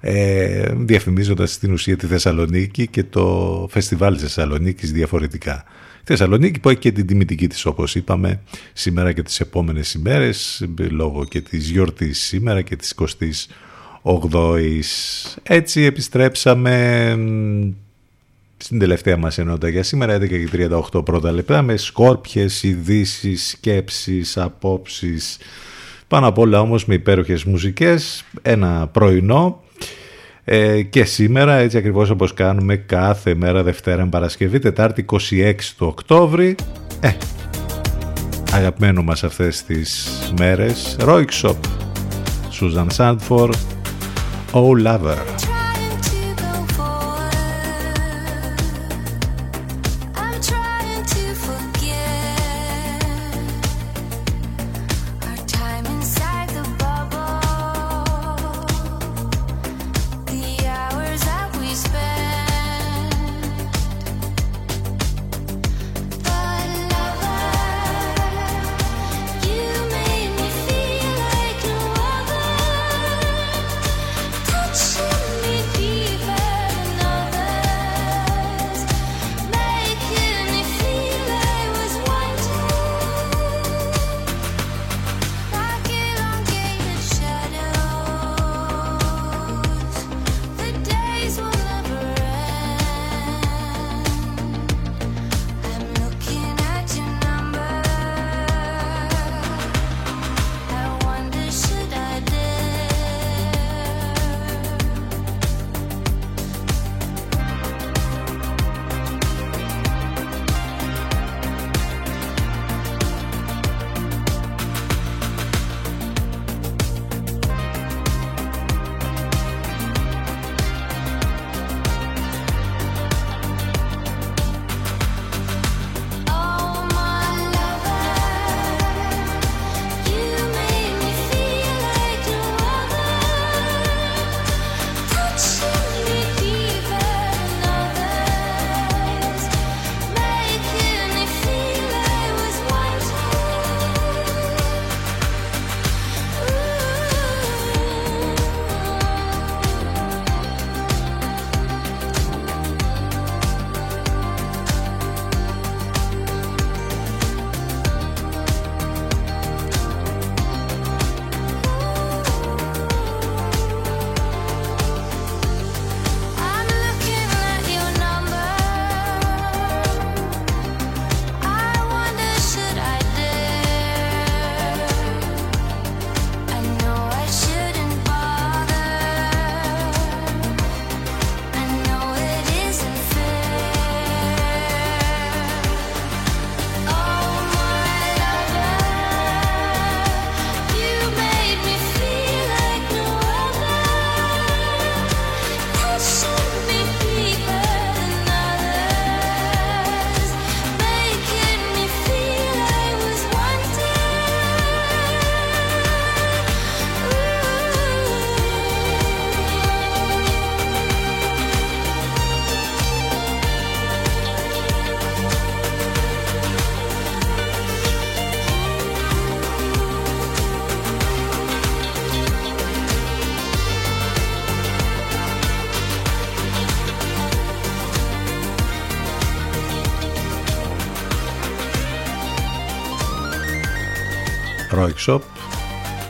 ε, διαφημίζοντας στην ουσία τη Θεσσαλονίκη και το φεστιβάλ της Θεσσαλονίκης διαφορετικά. Η Θεσσαλονίκη που έχει και την τιμητική της όπως είπαμε σήμερα και τις επόμενες ημέρες λόγω και της γιορτής σήμερα και της 28ης. Έτσι επιστρέψαμε μ, στην τελευταία μας ενότητα για σήμερα 11 και 38 πρώτα λεπτά με σκόρπιες, ειδήσεις, σκέψεις, απόψεις πάνω απ' όλα όμως με υπέροχες μουσικές ένα πρωινό ε, και σήμερα έτσι ακριβώς όπως κάνουμε κάθε μέρα Δευτέρα Παρασκευή Τετάρτη 26 του Οκτώβρη ε, αγαπημένο μας αυτές τις μέρες Royk Susan Sandford Oh Lover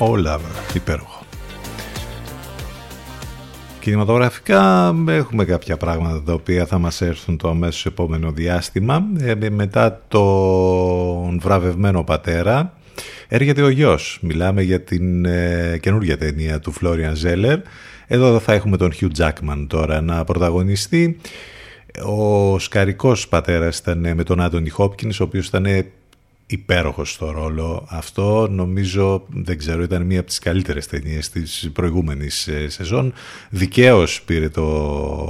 All Over, υπέροχο. Κινηματογραφικά έχουμε κάποια πράγματα τα οποία θα μας έρθουν το αμέσως επόμενο διάστημα. Ε, μετά τον βραβευμένο πατέρα έρχεται ο γιος. Μιλάμε για την ε, καινούργια ταινία του Florian Zeller. Εδώ θα έχουμε τον Hugh Jackman τώρα να πρωταγωνιστεί. Ο σκαρικός πατέρας ήταν με τον Άντωνι Χόπκινς, ο οποίος ήταν υπέροχος στο ρόλο αυτό. Νομίζω, δεν ξέρω, ήταν μία από τις καλύτερες ταινίες της προηγούμενης ε, σεζόν. Δικαίως πήρε το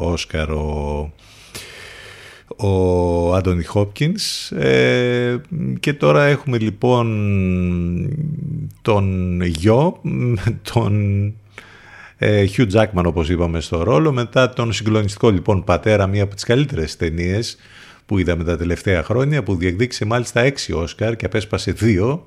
Όσκαρ ο, ο Άντωνι Χόπκινς ε, και τώρα έχουμε λοιπόν τον γιο, τον ε, Hugh Jackman όπως είπαμε στο ρόλο, μετά τον συγκλονιστικό λοιπόν πατέρα, μία από τις καλύτερες ταινίες που είδαμε τα τελευταία χρόνια, που διεκδίκησε μάλιστα έξι Όσκαρ και απέσπασε δύο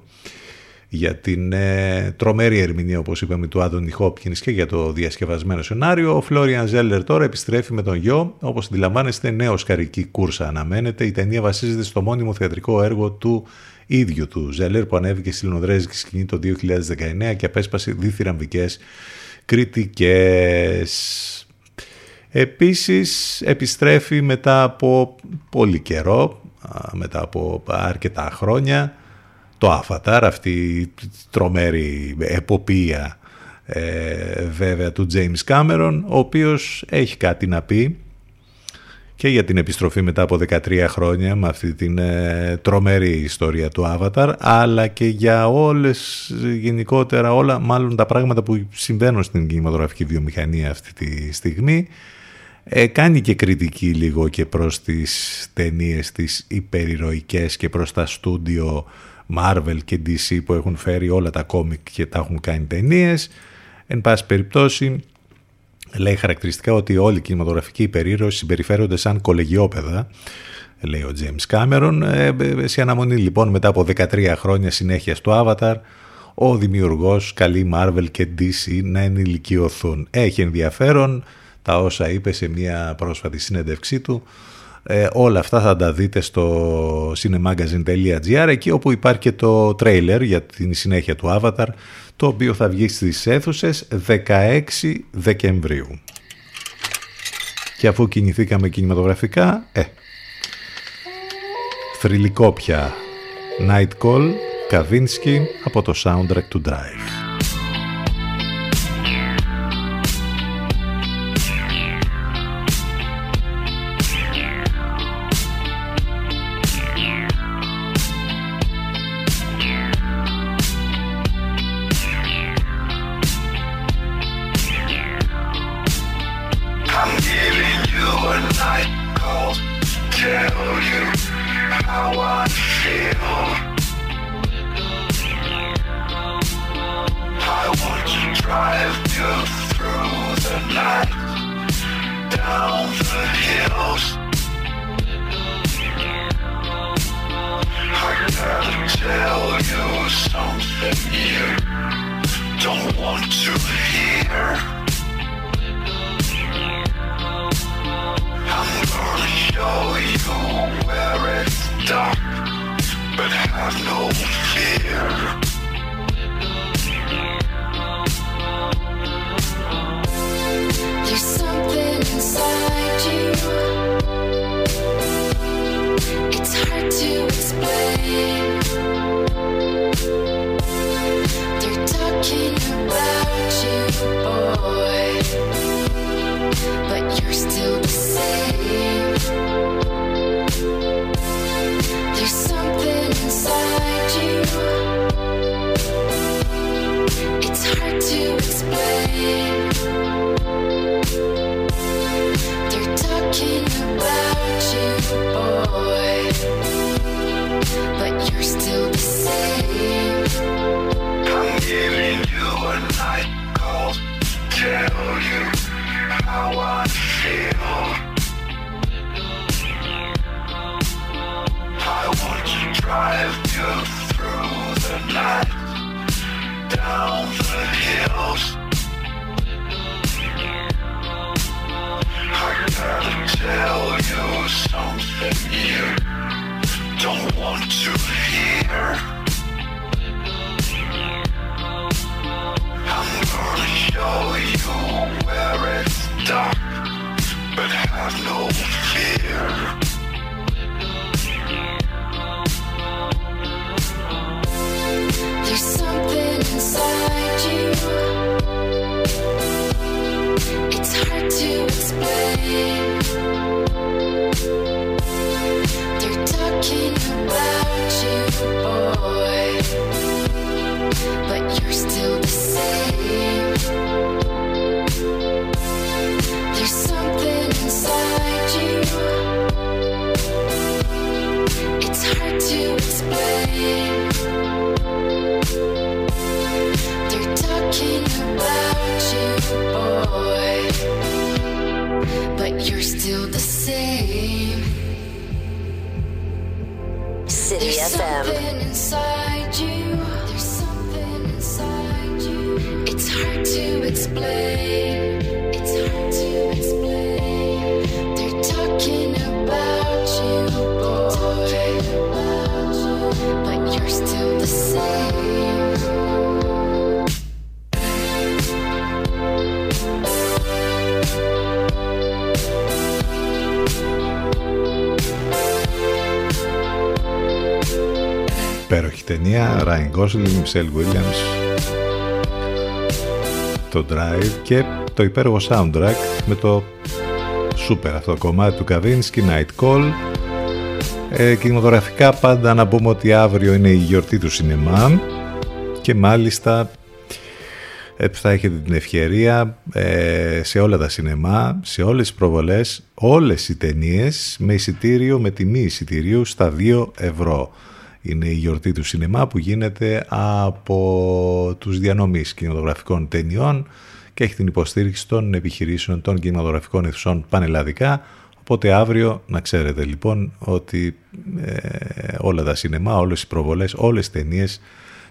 για την ε, τρομερή ερμηνεία, όπως είπαμε, του Άντωνι Χόπκινς και για το διασκευασμένο σενάριο. Ο Φλόριαν Ζέλλερ τώρα επιστρέφει με τον γιο. Όπως αντιλαμβάνεστε, νέο σκαρική κούρσα αναμένεται. Η ταινία βασίζεται στο μόνιμο θεατρικό έργο του ίδιου του Ζέλλερ που ανέβηκε στη Λονδρέζικη σκηνή το 2019 και απέσπασε διθυραμβικές κριτικές. Επίσης επιστρέφει μετά από πολύ καιρό, μετά από αρκετά χρόνια, το Avatar, αυτή η τρομερή εποπία ε, βέβαια του James Cameron, ο οποίος έχει κάτι να πει και για την επιστροφή μετά από 13 χρόνια με αυτή την ε, τρομερή ιστορία του Avatar αλλά και για όλες γενικότερα όλα μάλλον τα πράγματα που συμβαίνουν στην κινηματογραφική βιομηχανία αυτή τη στιγμή ε, κάνει και κριτική λίγο και προς τις ταινίες τις υπερηρωικές και προς τα στούντιο Marvel και DC που έχουν φέρει όλα τα κόμικ και τα έχουν κάνει ταινίες εν πάση περιπτώσει λέει χαρακτηριστικά ότι όλοι οι κινηματογραφικοί υπερήρωοι συμπεριφέρονται σαν κολεγιόπεδα, λέει ο James Cameron. Ε, σε αναμονή λοιπόν μετά από 13 χρόνια συνέχεια του Avatar, ο δημιουργός καλεί Marvel και DC να ενηλικιωθούν. Έχει ενδιαφέρον τα όσα είπε σε μια πρόσφατη συνέντευξή του. Ε, όλα αυτά θα τα δείτε στο cinemagazine.gr εκεί όπου υπάρχει και το τρέιλερ για την συνέχεια του Avatar το οποίο θα βγει στις αίθουσες 16 Δεκεμβρίου. Και αφού κινηθήκαμε κινηματογραφικά, ε, θρηλυκό πια Night Call, Kavinsky από το soundtrack του Drive. Gosling, Michelle Williams, το Drive και το υπέροχο soundtrack με το super αυτό κομμάτι του Kavinsky, Night Call. Ε, κινηματογραφικά πάντα να πούμε ότι αύριο είναι η γιορτή του σινεμά και μάλιστα ε, θα έχετε την ευκαιρία ε, σε όλα τα σινεμά, σε όλες τις προβολές, όλες οι ταινίες με εισιτήριο, με τιμή εισιτηρίου στα 2 ευρώ. Είναι η γιορτή του σινεμά που γίνεται από τους διανομείς κινηματογραφικών ταινιών και έχει την υποστήριξη των επιχειρήσεων των κινηματογραφικών αιθουσών πανελλαδικά. Οπότε αύριο να ξέρετε λοιπόν ότι ε, όλα τα σινεμά, όλες οι προβολές, όλες οι ταινίες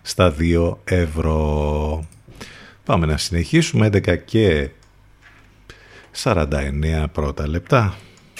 στα 2 ευρώ. Πάμε να συνεχίσουμε 11 και 49 πρώτα λεπτά.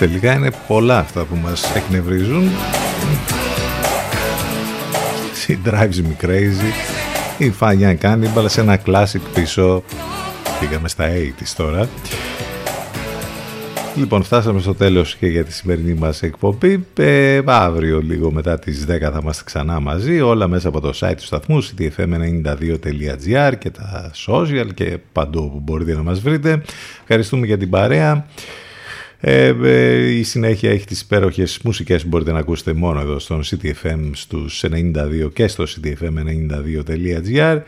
τελικά είναι πολλά αυτά που μας εκνευρίζουν She drives me crazy η Φάνια Cannibal σε ένα classic πίσω πήγαμε στα 80's τώρα Λοιπόν, φτάσαμε στο τέλος και για τη σημερινή μας εκπομπή. Ε, αύριο λίγο μετά τις 10 θα είμαστε ξανά μαζί. Όλα μέσα από το site του σταθμού ctfm92.gr και τα social και παντού όπου μπορείτε να μας βρείτε. Ευχαριστούμε για την παρέα. Ε, ε, η συνέχεια έχει τις υπέροχες μουσικές που μπορείτε να ακούσετε μόνο εδώ στον CTFM στους 92 και στο ctfm92.gr.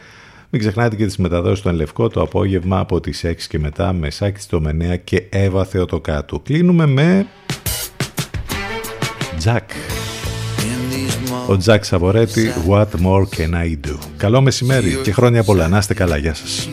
Μην ξεχνάτε και τις μεταδόσεις στον Λευκό το απόγευμα από τις 6 και μετά με Σάκη Στομενέα και Εύα κάτω. Κλείνουμε με... Τζακ. Ο Τζακ Σαβορέτη, What More Can I Do; Καλό μεσημέρι και χρόνια πολλά. Να είστε καλά. Γεια σας.